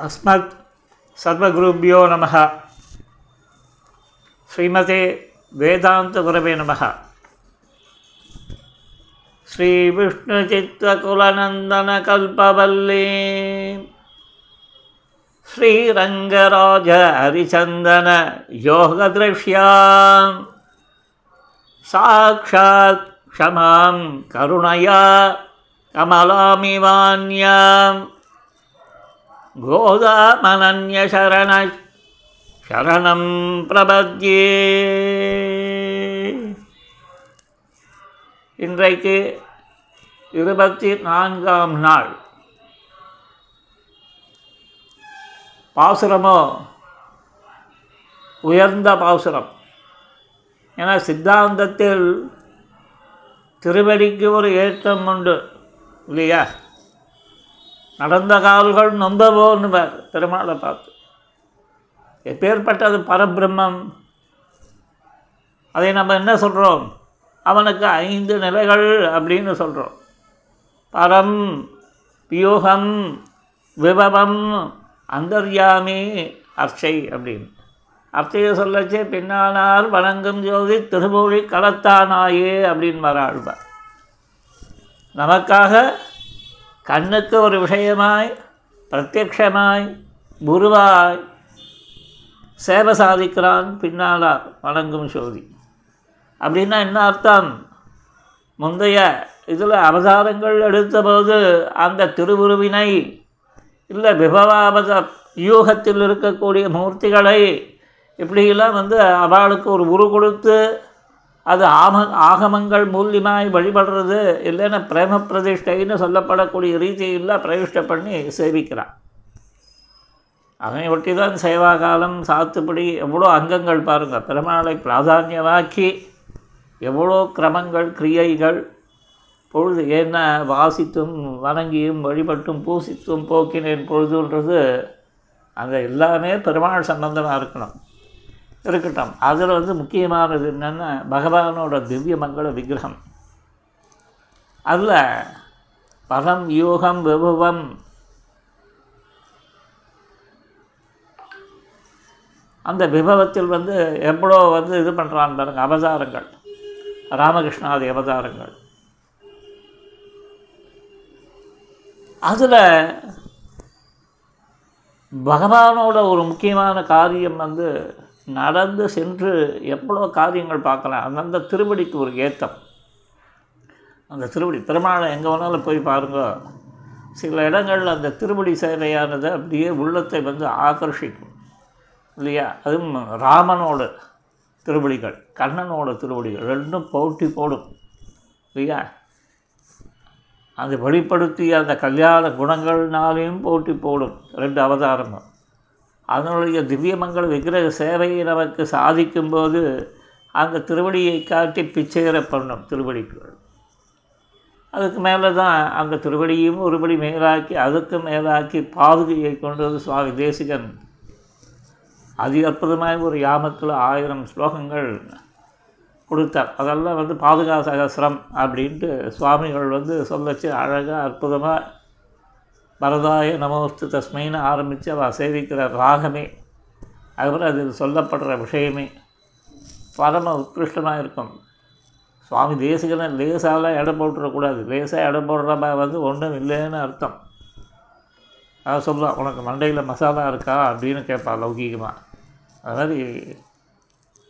अस्मत् सर्वगुरुभ्यो नमः। श्रीमते वेदान्तगुरवे नमः। श्रीविष्णुचित्तकुलनन्दनकल्पवल्ली श्रीरङ्गराज हरिचन्दन योगदृश्यां साक्षात् क्षमां करुणया कमलामिवान्यां கோதாமனன்யசரண சரணம் பிரபத்யே இன்றைக்கு இருபத்தி நான்காம் நாள். பாசுரமோ? உயர்ந்த பாசுரம். என சித்தாந்தத்தில் திருவடிக்கு ஒரு ஏற்றம் உண்டு இல்லையா? நடந்த கால்கள் நொந்தவோன்னு பார் பெருமாளை பார்த்து எப்பேற்பட்டது பரபிரம்மம்? அதை நம்ம என்ன சொல்கிறோம் அவனுக்கு ஐந்து நிலைகள் அப்படின்னு சொல்கிறோம் பரம் வியூகம் விபவம் அந்தர்யாமி அர்ச்சை அப்படின்னு. அர்ச்சையை சொல்லச்சே பின்னானார் வணங்கும் ஜோதி திருமொழி களத்தானாயே அப்படின்னு வராழ்வார். நமக்காக கண்ணுக்கு ஒரு விஷயமாய் பிரத்யக்ஷமாய் குருவாய் சேவை சாதிக்கிறான் பின்னாளார் வணங்கும் சோதி அப்படின்னா என்ன அர்த்தம் முந்தைய இதில் அவதாரங்கள் எடுத்தபோது அந்த திருவுருவினை இல்லை விபவாபத யூகத்தில் இருக்கக்கூடிய மூர்த்திகளை இப்படியெல்லாம் வந்து அவளுக்கு ஒரு உரு கொடுத்து அது ஆம ஆகமங்கள் மூலியமாய் வழிபடுறது இல்லைன்னா பிரேம பிரதிஷ்டைன்னு சொல்லப்படக்கூடிய ரீதியில் பிரதிஷ்டை பண்ணி சேவிக்கிறான். அதனை ஒட்டி தான் சேவா காலம் சாத்துப்படி எவ்வளோ அங்கங்கள் பாருங்கள் பெருமாளை பிராதானியமாக்கி எவ்வளோ கிரமங்கள் கிரியைகள் பொழுது என்ன வாசித்தும் வணங்கியும் வழிபட்டும் பூசித்தும் போக்கினேன் பொழுதுன்றது அங்கே எல்லாமே பெருமாள் சம்பந்தமாக இருக்கணும். இருக்கட்டும். அதில் வந்து முக்கியமானது என்னென்னா பகவானோட திவ்ய மங்கள விக்கிரகம். அதில் பதம் யோகம் விபவம் அந்த விபவத்தில் வந்து எவ்வளோ வந்து இது பண்ணுறான் பாருங்க அவதாரங்கள். ராமகிருஷ்ணாதி அவதாரங்கள். அதில் பகவானோட ஒரு முக்கியமான காரியம் வந்து நடந்து சென்று எவ்வளோ காரியங்கள் பார்க்கலாம். அந்தந்த திருவடிக்கு ஒரு ஏத்தம். அந்த திருவடி பெருமாளை எங்கே வேணாலும் போய் பாருங்க. சில இடங்களில் அந்த திருவடி சேவையானது அப்படியே உள்ளத்தை வந்து ஆகர்ஷிக்கும். இல்லையா? அதுவும் ராமனோட திருவடிகள் கண்ணனோட திருவடிகள் ரெண்டும் போட்டி போடும். இல்லையா? அது வெளிப்படுத்திய அந்த கல்யாண குணங்கள்னாலையும் போட்டி போடும். ரெண்டு அவதாரமும். அதனுடைய திவ்யமங்கள விக்கிரக சேவையை நமக்கு சாதிக்கும்போது அந்த திருவடியை காட்டி பிச்சையற பண்ணும் திருவடிக்கு அதுக்கு மேலே தான் அந்த திருவடியும் ஒருபடி மேலாக்கி அதுக்கு மேலாக்கி பாதுகையை கொண்டு வந்து சுவாமி தேசிகன் அதி அற்புதமாக ஒரு யாமத்தில் ஆயிரம் ஸ்லோகங்கள் கொடுத்தார். அதெல்லாம் வந்து பாதுகா சகசிரம் அப்படின்ட்டு சுவாமிகள் வந்து சொல்லச்சு அழகாக அற்புதமாக பரதாய நமோஸ்து தஸ்மைன்னு ஆரம்பித்து அவள் சேவிக்கிற ராகமே அவர் அதில் சொல்லப்படுற விஷயமே பரம உத்கிருஷ்டமாக இருக்கும். சுவாமி தேசிகனை லேசாலாம் எடை போட்டுறக்கூடாது. லேசாக எடை போடுறப்ப வந்து ஒன்றும் இல்லைன்னு அர்த்தம். அதை சொல்லலாம் உனக்கு மண்டையில் மசாலா இருக்கா? அப்படின்னு கேட்பான் லௌகீகமாக அது மாதிரி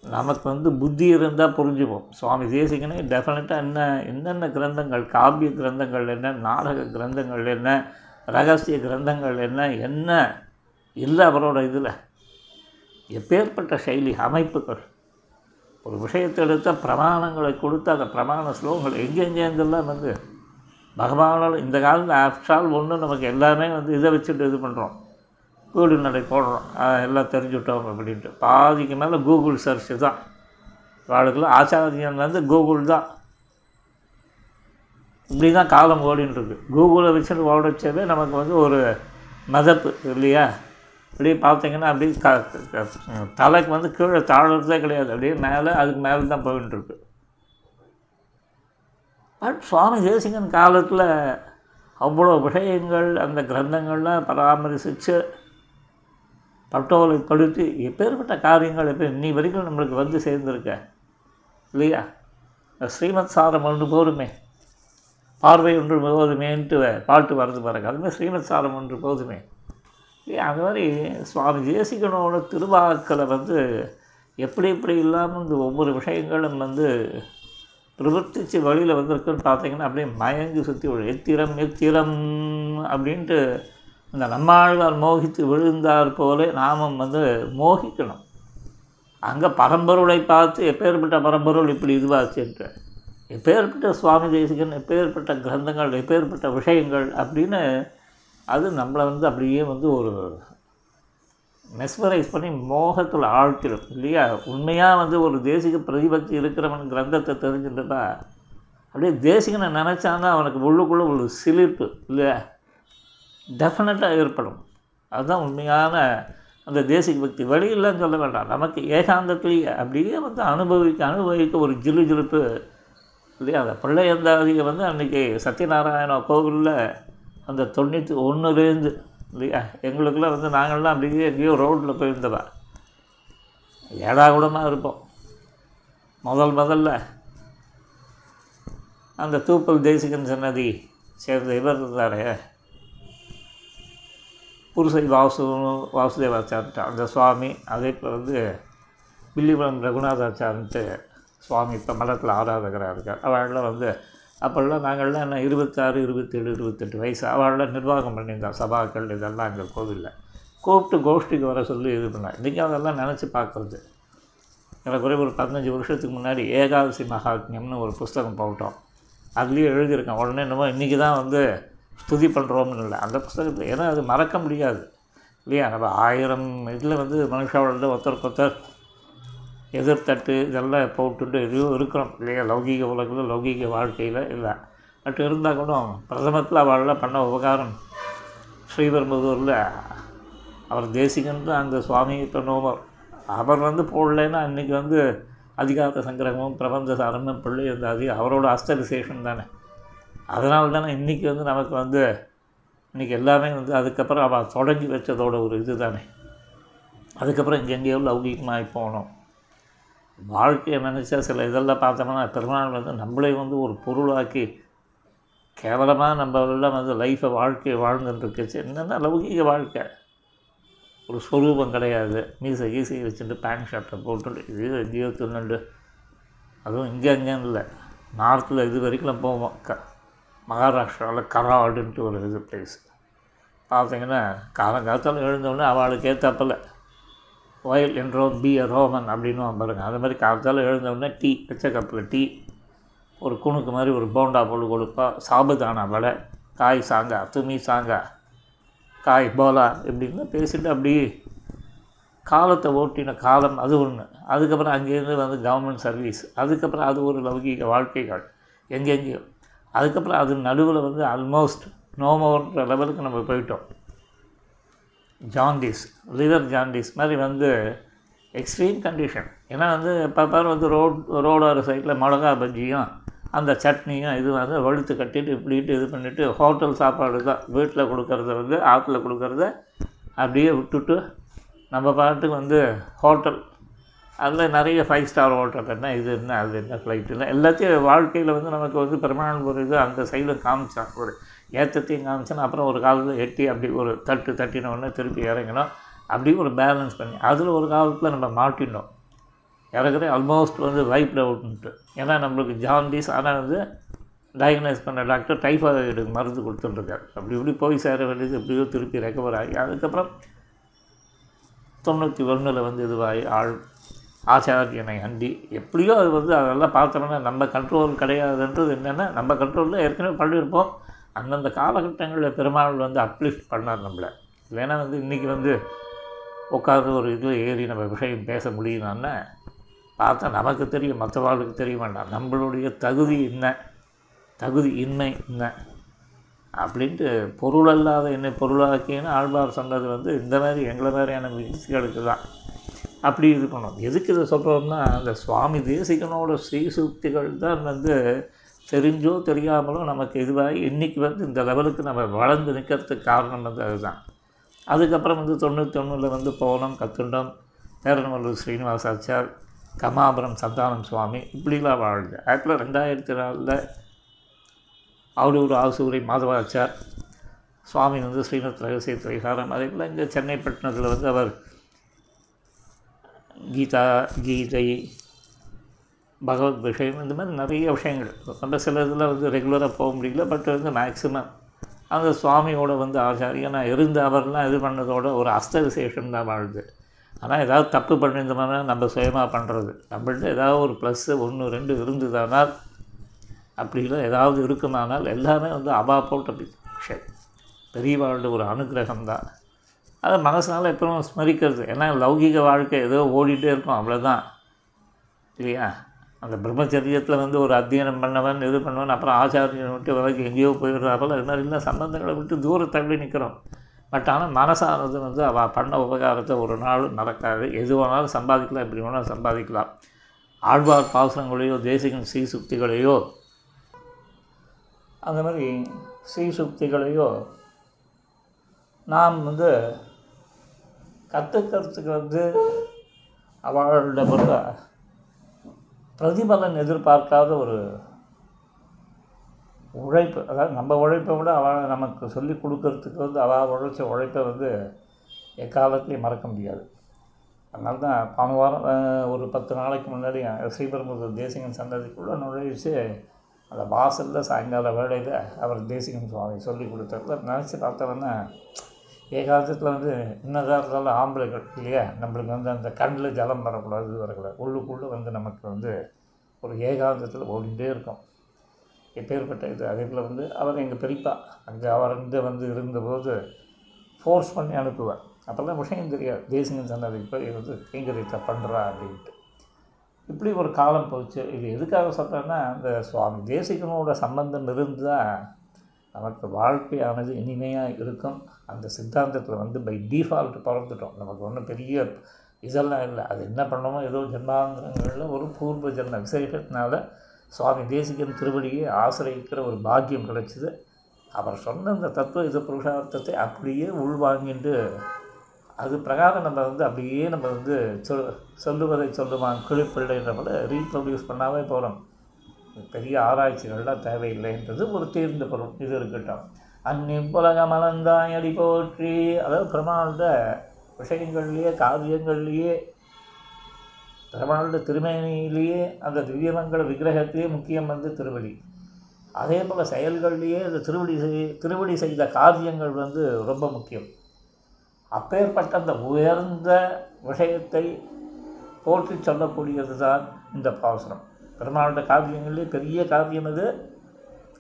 நமக்கு வந்து புத்தி இருந்தால் புரிஞ்சுப்போம். சுவாமி தேசிகனே டெஃபினட்டாக என்ன என்னென்ன கிரந்தங்கள் காவிய கிரந்தங்கள் என்ன நாடக கிரந்தங்கள் என்ன ரகசிய கிரந்தங்கள் என்ன என்ன இல்லை அவரோட இதில். எப்பேற்பட்ட சைலி அமைப்புகள். ஒரு விஷயத்தை எடுத்த பிரமாணங்களை கொடுத்து அந்த பிரமாண ஸ்லோகங்கள் எங்கெங்கேருந்தெல்லாம் வந்து பகவானால் இந்த காலத்தில் ஆஃப்டால் ஒன்று நமக்கு எல்லாமே வந்து இதை வச்சுட்டு இது பண்ணுறோம். வீடு நடை போடுறோம். எல்லாம் தெரிஞ்சுட்டோம் அப்படின்ட்டு. பாதிக்கு மேலே கூகுள் சர்ச்சு தான். வாழ்க்கையில் ஆச்சாரியன் வந்து கூகுள் தான். இப்படி தான் காலம் ஓடின்ருக்கு கூகுளை வச்சுட்டு ஓடச்சவே நமக்கு வந்து ஒரு மதப்பு இல்லையா? அப்படியே பார்த்தீங்கன்னா அப்படியே க தலைக்கு வந்து கீழே தாழறதே கிடையாது. அப்படியே மேலே அதுக்கு மேலே தான் போயின்ட்டுருக்கு பட் சுவாமி தேசிகன் காலத்தில் அவ்வளோ விஷயங்கள் அந்த கிரந்தங்கள்லாம் பராமரித்து பட்டோலைப்படுத்தி எப்பேற்பட்ட காரியங்கள் எப்போ இன்னி வரைக்கும் நம்மளுக்கு வந்து சேர்ந்துருக்க இல்லையா? ஸ்ரீமத் சாரம் ஒன்று போருமே. பார்வை ஒன்று போதுமேன்ட்டு பாட்டு வருது பாருங்க. அதுமாதிரி ஸ்ரீமத்சாரம் ஒன்று போதுமே. அது மாதிரி சுவாமி தேசிகனோட திருவாக்களை வந்து எப்படி எப்படி இல்லாமல் இந்த ஒவ்வொரு விஷயங்களும் வந்து பிரவர்த்திச்சு வழியில் வந்திருக்குன்னு பார்த்தீங்கன்னா அப்படியே மயங்கி சுற்றி விழும் எத்திரம் எத்திரம் அப்படின்ட்டு இந்த நம்மாழ்வார் மோகித்து விழுந்தார் போல நாமும் வந்து மோகிக்கணும். அங்கே பரம்பொருளை பார்த்து எப்பேற்பட்ட பரம்பொருள் இப்படி இதுவாச்சுன்ட்டு எப்பேற்பட்ட சுவாமி தேசிகன் எப்பேற்பட்ட கிரந்தங்கள் எப்பேற்பட்ட விஷயங்கள் அப்படின்னு அது நம்மளை வந்து அப்படியே வந்து ஒரு மெஸ்மரைஸ் பண்ணி மோகத்தில் ஆழ்த்திடும் இல்லையா? உண்மையாக வந்து ஒரு தேசிக பிரதிபக்தி இருக்கிறவன் கிரந்தத்தை தெரிஞ்சுட்டுப்பா அப்படியே தேசிகனை நினச்சான்னா அவனுக்கு உள்ளுக்குள்ளே ஒரு சிலிர்ப்பு இல்லையா டெஃபினட்டாக ஏற்படும். அதுதான் உண்மையான அந்த தேசிக பக்தி. வழியெல்லாம் சொல்ல வேண்டாம். நமக்கு ஏகாந்தத்துலேயே அப்படியே வந்து அனுபவிக்க அனுபவிக்க ஒரு ஜிலு ஜிலுப்பு இல்லையா? அந்த பிள்ளையந்தாதியை வந்து அன்றைக்கி சத்யநாராயண கோவிலில் அந்த தொண்ணூற்றி ஒன்றுலேருந்து இல்லையா? எங்களுக்கெல்லாம் வந்து நாங்கள்லாம் அப்படியே எங்கேயோ ரோட்டில் போயிருந்தவா ஏடாகூடமாக இருப்போம். முதல் முதல்ல அந்த தூப்பல் தேசிகன் சன்னதி சேர்ந்த இவர் இருந்தாரே புருஷை வாசு வாசுதேவாச்சார்ட்ட அந்த சுவாமி அதே போல் வந்து வில்லிபுரம் ரகுநாதாச்சார்ன்ட்டு சுவாமி இப்போ மடத்தில் ஆராதகராக இருக்கார். அவள்லாம் வந்து அப்போல்லாம் நாங்கள்லாம் என்ன இருபத்தாறு இருபத்தேழு இருபத்தெட்டு வயசு அவள்லாம் நிர்வாகம் பண்ணியிருந்தோம் சபாக்கள் இதெல்லாம் அங்கே கோவிலில். கூப்பிட்டு கோஷ்டிக்கு வர சொல்லி இது பண்ணேன் இன்றைக்கி அதெல்லாம் நினச்சி பார்க்குறது. எனக்கு ஒரே ஒரு பதினஞ்சு வருஷத்துக்கு முன்னாடி ஏகாதசி மகாத்மியம்னு ஒரு புஸ்தகம் போட்டோம். அதுலேயும் எழுதியிருக்கேன். உடனே என்னமோ இன்றைக்கி தான் வந்து ஸ்துதி பண்ணுறோம்னு இல்லை. அந்த புஸ்தகத்தில் ஏன்னா அது மறக்க முடியாது. இல்லையா? நம்ம ஆயிரம் இதில் வந்து மனுஷாவோட ஒருத்தருக்கு ஒருத்தர் எதிர்த்தட்டு இதெல்லாம் போட்டுட்டு எதுவும் இருக்கிறோம் இல்லையா? லௌகீக உலகில் லௌகீக வாழ்க்கையில் இல்லை. பட் இருந்தால் கூட பிரதமத்தில் அவள்லாம் பண்ண உபகாரம் ஸ்ரீபெரும்புதூரில். அவர் தேசிகன் தான் அந்த சுவாமி பண்ணுவோம் அவர் வந்து போடலைன்னா அன்றைக்கி வந்து அதிகார சங்கிரகமும் பிரபஞ்ச சாரமும் பிள்ளை இந்த அதிக அவரோட அஸ்த விசேஷம் தானே. அதனால தானே இன்றைக்கி வந்து நமக்கு வந்து இன்றைக்கி எல்லாமே வந்து அதுக்கப்புறம் அவள் தொடங்கி வச்சதோட ஒரு இது தானே. அதுக்கப்புறம் எங்கெங்கேயோ லௌகீகமாகி போகணும் வாழ்க்கையை நினச்சா சில இதெல்லாம் பார்த்தோம்னா பெருமாள் வந்து நம்மளே வந்து ஒரு பொருளாக்கி கேவலமாக நம்மளெல்லாம் வந்து லைஃப்பை வாழ்க்கையை வாழ்ந்துட்டுருக்குச்சு. என்னென்னா லௌகீக வாழ்க்கை. ஒரு ஸ்வரூபம் கிடையாது. மீசை கீசை வச்சுட்டு பேண்ட் ஷர்ட்டை போட்டுட்டு இது எங்கேயோ தின்னுண்டு அதுவும் இங்கே அங்கேன்னு இல்லை. நார்த்தில் இது வரைக்கும் போவோம். க மகாராஷ்டிராவில் கராடுன்ட்டு ஒரு இது பிளேஸ் பார்த்தீங்கன்னா காலங்காலத்தில் எழுந்தோடனே அவளுக்கு ஏற்றாப்பில் ஒயில் என்றோம் பி அ ரோமன் அப்படின்னு பாருங்கள் அது மாதிரி காலத்தால் எழுந்தவுடனே டீ பச்சை கப்பில் டீ ஒரு குணுக்கு மாதிரி ஒரு போண்டா போட்டு கொடுப்பா. சாபுதானா வடை? காய் சாங்கா துமி சாங்கா? காய் போலா? இப்படின்னு பேசிட்டு அப்படியே காலத்தை ஓட்டின காலம் அது ஒன்று அதுக்கப்புறம் அங்கேருந்து வந்து கவர்மெண்ட் சர்வீஸ் அதுக்கப்புறம் அது ஒரு லௌகீக வாழ்க்கைகள். எங்கெங்கேயோ. அதுக்கப்புறம் அது நடுவில் வந்து ஆல்மோஸ்ட் நோமோன்ற லெவலுக்கு நம்ம போயிட்டோம். ஜாண்டிஸ் லிவர் ஜாண்டிஸ் மாதிரி வந்து எக்ஸ்ட்ரீம் கண்டிஷன் ஏன்னா வந்து பாரு வந்து ரோட் ரோடோர சைடில் மிளகா பஜ்ஜியும் அந்த சட்னியும் இது வந்து வழுத்து கட்டிட்டு இப்படிட்டு இது பண்ணிவிட்டு ஹோட்டல் சாப்பாடு தான். வீட்டில் கொடுக்கறத வந்து ஆற்றுல கொடுக்கறத அப்படியே விட்டுட்டு நம்ம பாட்டுக்கு வந்து ஹோட்டல் அதில் நிறைய ஃபைவ் ஸ்டார் ஹோட்டல் என்ன இது என்ன அது என்ன ஃப்ளைட் எல்லாத்தையும் வாழ்க்கையில் வந்து நமக்கு வந்து பெருமாள் ஒரு இது அந்த சைடில் காமிச்சான் ஒரு ஏற்றத்தையும் காமிச்சான் அப்புறம் ஒரு காலத்தில் எட்டி அப்படி ஒரு தட்டு தட்டின உடனே திருப்பி இறங்கினோம். அப்படி ஒரு பேலன்ஸ் பண்ணி அதில் ஒரு காலத்தில் நம்ம மாட்டினோம். இறக்குறது ஆல்மோஸ்ட் வந்து வைப் அவுட்ன்ட்டு ஏன்னா நம்மளுக்கு ஜாண்டிஸ் ஆனால் வந்து டயக்னைஸ் பண்ண டாக்டர் டைஃபாய்டுக்கு மருந்து கொடுத்துட்ருக்காரு அப்படி இப்படி போய் சேர வேண்டியது எப்படியோ திருப்பி ரெக்கவர் ஆகி அதுக்கப்புறம் தொண்ணூற்றி ஒன்றில் வந்து இதுவாகி ஆள் ஆச்சாரியனை அண்டி. எப்படியோ அது வந்து அதெல்லாம் பார்த்தோம்னா நம்ம கண்ட்ரோல் கிடையாதுன்றது என்னென்னா நம்ம கண்ட்ரோலில் ஏற்கனவே பண்ணியிருப்போம். அந்தந்த காலகட்டங்களில் பெருமாள் வந்து அப்லிஃப்ட் பண்ணார் நம்மளை. இல்லைன்னா வந்து இன்றைக்கி வந்து உட்காந்து ஒரு இதில் ஏறி நம்ம விஷயம் பேச முடியுமான்னா பார்த்தா நமக்கு தெரியும் மற்றவாளுக்கு தெரிய வேண்டாம் நம்மளுடைய தகுதி என்ன? தகுதி இன்மை என்ன? அப்படின்ட்டு பொருள் அல்லாத என்னை பொருளாக்கின்னு ஆழ்வார் சொன்னது வந்து இந்த மாதிரி எங்களை மாதிரியான மியூசிக்களுக்கு தான். அப்படி இது பண்ணோம் எதுக்கு இதை சொல்கிறோம்னா அந்த சுவாமி தேசிகனோட ஸ்ரீசூக்திகள் தான் வந்து தெரிஞ்சோ தெரியாமலோ நமக்கு இதுவாகி இன்றைக்கி வந்து இந்த லெவலுக்கு நம்ம வளர்ந்து நிற்கிறதுக்கு காரணம் வந்து அதுதான். அதுக்கப்புறம் வந்து தொண்ணூற்றி வந்து போனோம் கற்றுண்டோம் பேரனமல்லூர் ஸ்ரீனிவாசாச்சார் கமாபுரம் சந்தானம் சுவாமி இப்படிலாம் வாழ்ந்து ஆக்சுவலாக ரெண்டாயிரத்தி நாலில் அவடூர் ஆசூரி மாதவாச்சார் சுவாமி வந்து ஸ்ரீமத் ரகசிய திரைசாரம் அதே போல் இங்கே சென்னை பட்டணத்தில் வந்து அவர் கீதா கீதை பகவத் விஷயம். இந்த மாதிரி நிறைய விஷயங்கள். நம்ம சில இதில் வந்து ரெகுலராக போக முடியல பட் வந்து மேக்ஸிமம் அந்த சுவாமியோட வந்து ஆச்சாரியனாக இருந்த அவர்லாம் இது பண்ணதோட ஒரு அஸ்த விசேஷம் தான் வாழ்ந்து. ஆனால் ஏதாவது தப்பு பண்ணியிருந்தோம்னா நம்ம சுயமாக பண்ணுறது நம்மள்ட்ட ஏதாவது ஒரு ப்ளஸ்ஸு ஒன்று ரெண்டு இருந்ததானால் அப்படிலாம் ஏதாவது இருக்குமானால் எல்லாமே வந்து அவா போட்ட விஷயம். பெரியவாழ்ந்த ஒரு அனுகிரகம் தான். அதை மனசனால் எப்பவும் ஸ்மரிக்கிறது. ஏன்னா லௌகிக வாழ்க்கை ஏதோ ஓடிட்டே இருக்கும் அவ்வளோதான் இல்லையா? அந்த பிரம்மச்சரியத்தில் வந்து ஒரு அத்தியனம் பண்ணவன் இது பண்ணவன் அப்புறம் ஆச்சாரியனை விட்டு விலகி எங்கேயோ போயிடுறாப்புல. அது மாதிரி இல்லை சம்பந்தங்களை விட்டு தூர தள்ளி நிற்கிறோம் பட் ஆனால் மனசானது வந்து அவள் பண்ண உபகாரத்தை ஒரு நாள் நடக்காது எது வேணாலும் சம்பாதிக்கலாம் எப்படி வேணாலும் சம்பாதிக்கலாம். ஆழ்வார் பாசனங்களையோ தேசிகன் ஸ்ரீசுக்திகளையோ அந்த மாதிரி ஸ்ரீசுக்திகளையோ நாம் வந்து கற்றுக்கிறதுக்கு வந்து அவளோட ஒரு பிரதிபலன் எதிர்பார்க்காத ஒரு உழைப்பு. அதாவது நம்ம உழைப்பை விட அவள் நமக்கு சொல்லி கொடுக்கறதுக்கு வந்து அவள் உழைச்ச உழைப்பை வந்து எக்காலத்துலேயும் மறக்க முடியாது. அதனால தான் போன வாரம் ஒரு பத்து நாளைக்கு முன்னாடி ஸ்ரீபெரும்புதூர் தேசிகன் சன்னதிக்குள்ளே நுழைச்சு அந்த வாசலில் சாயங்கால வேளையில் அவர் தேசிகன் சுவாமி சொல்லி கொடுத்ததுல நினச்சி பார்த்தவொன்னே எக்காலத்தில் வந்து என்னதான் இருந்தாலும் ஆம்பளைகள் இல்லையா? நம்மளுக்கு வந்து அந்த கண்ணில் ஜலம் வரக்கூடாது இது வரக்கூடாது. உள்ளுக்குள்ளே வந்து நமக்கு வந்து ஒரு ஏகாந்தத்தில் ஓடிகிட்டே இருக்கும். எப்பேற்பட்ட இது? அதே போல் வந்து அவர் எங்கள் பெரியப்பா அங்கே அவர் வந்து வந்து இருந்தபோது ஃபோர்ஸ் பண்ணி அனுப்புவார். அப்போல்லாம் விஷயம் தெரியாது. தேசிகன் சன்னதிக்கு போய் வந்து கைங்கரியத்தை பண்ணுறா அப்படின்ட்டு. இப்படி ஒரு காலம் போச்சு. இது எதுக்காக சொல்கிறேன்னா அந்த சுவாமி தேசிகனோட சம்பந்தம் தான் நமக்கு வாழ்க்கையானது இனிமையாக இருக்கும். அந்த சித்தாந்தத்தில் வந்து பை டிஃபால்ட் பிறந்துட்டோம். நமக்கு ஒன்றும் பெரிய இதெல்லாம் இல்லை. அது என்ன பண்ணணுமோ ஏதோ ஜென்மாந்திரங்களில் ஒரு பூர்வ ஜென்ம விசேஷத்தினால சுவாமி தேசிகன் திருவடியை ஆசிரியக்கிற ஒரு பாக்கியம் கிடைச்சிது. அவர் சொன்ன அந்த தத்துவ இது புருஷார்த்தத்தை அப்படியே உள்வாங்கிட்டு அது பிரகாரம் நம்ம வந்து அப்படியே நம்ம வந்து சொல் சொல்லுவதை சொல்லுவான் கிளிப்பிள்ளைன்ற போல ரீப்ரொடியூஸ் பண்ணாவே போகிறோம் பெரிய ஆராய்ச்சிகள்லாம் தேவையில்லைன்றது ஒரு தீர்ந்த பொருள் இது இருக்கட்டும். அந்நிப்புலக மலந்தாய் அடி போற்றி. அதாவது பெருமாளோட விஷயங்கள்லேயே காவியங்கள்லேயே பெருமாளோட திருமேனியிலேயே அந்த திவ்யமங்கள விக்கிரகத்திலேயே முக்கியம் வந்து திருவடி. அதே போல் செயல்கள்லேயே அந்த திருவடி செய் திருவடி செய்த காரியங்கள் வந்து ரொம்ப முக்கியம். அப்பேற்பட்ட அந்த உயர்ந்த விஷயத்தை போற்றி சொல்லக்கூடியது தான் இந்த பாசுரம். பெருமாளுடைய காவியங்களிலே பெரிய காவியம் இது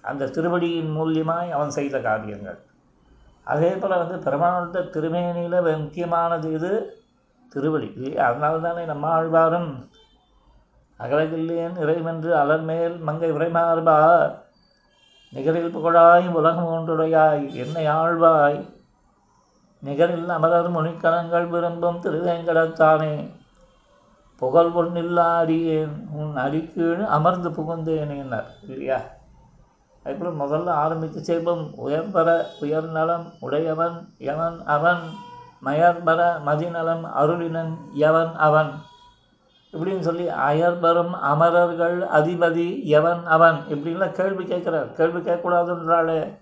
அந்த திருவடியின் மூலியமாய் அவன் செய்த காரியங்கள் அதே போல் வந்து பெருமாளுடைய திருமேனியில் முக்கியமானது இது திருவடி. இல்லையா? அதனால தானே நம்மாழ்வாரும் அகலகில்லேன் இறைவென்று அலர்மேல் மங்கை உரைமார்பார் நிகரில் புகழாய் உலகம் ஒன்றுடையாய் என்னை ஆழ்வாய். நிகரில் அமலர் மொழிக்கலங்கள் விரும்பும் திருவேங்கடத்தானே. புகழ் ஒன்றில்லா அடியேன் உன் அடிக்கீழ் அமர்ந்து புகுந்தேனேன்னார் இல்லையா? அதுபோல் முதல்ல ஆரம்பித்து செல்வம் உயர்வர உயர்நலம் உடையவன் எவன் அவன்? மயர்பர மதிநலம் அருளினன் எவன் அவன்? இப்படின்னு சொல்லி அயர்பரம் அமரர்கள் அதிபதி எவன் அவன்? இப்படின்லாம் கேள்வி கேட்குறார். கேள்வி கேட்கக்கூடாதுன்றாளே.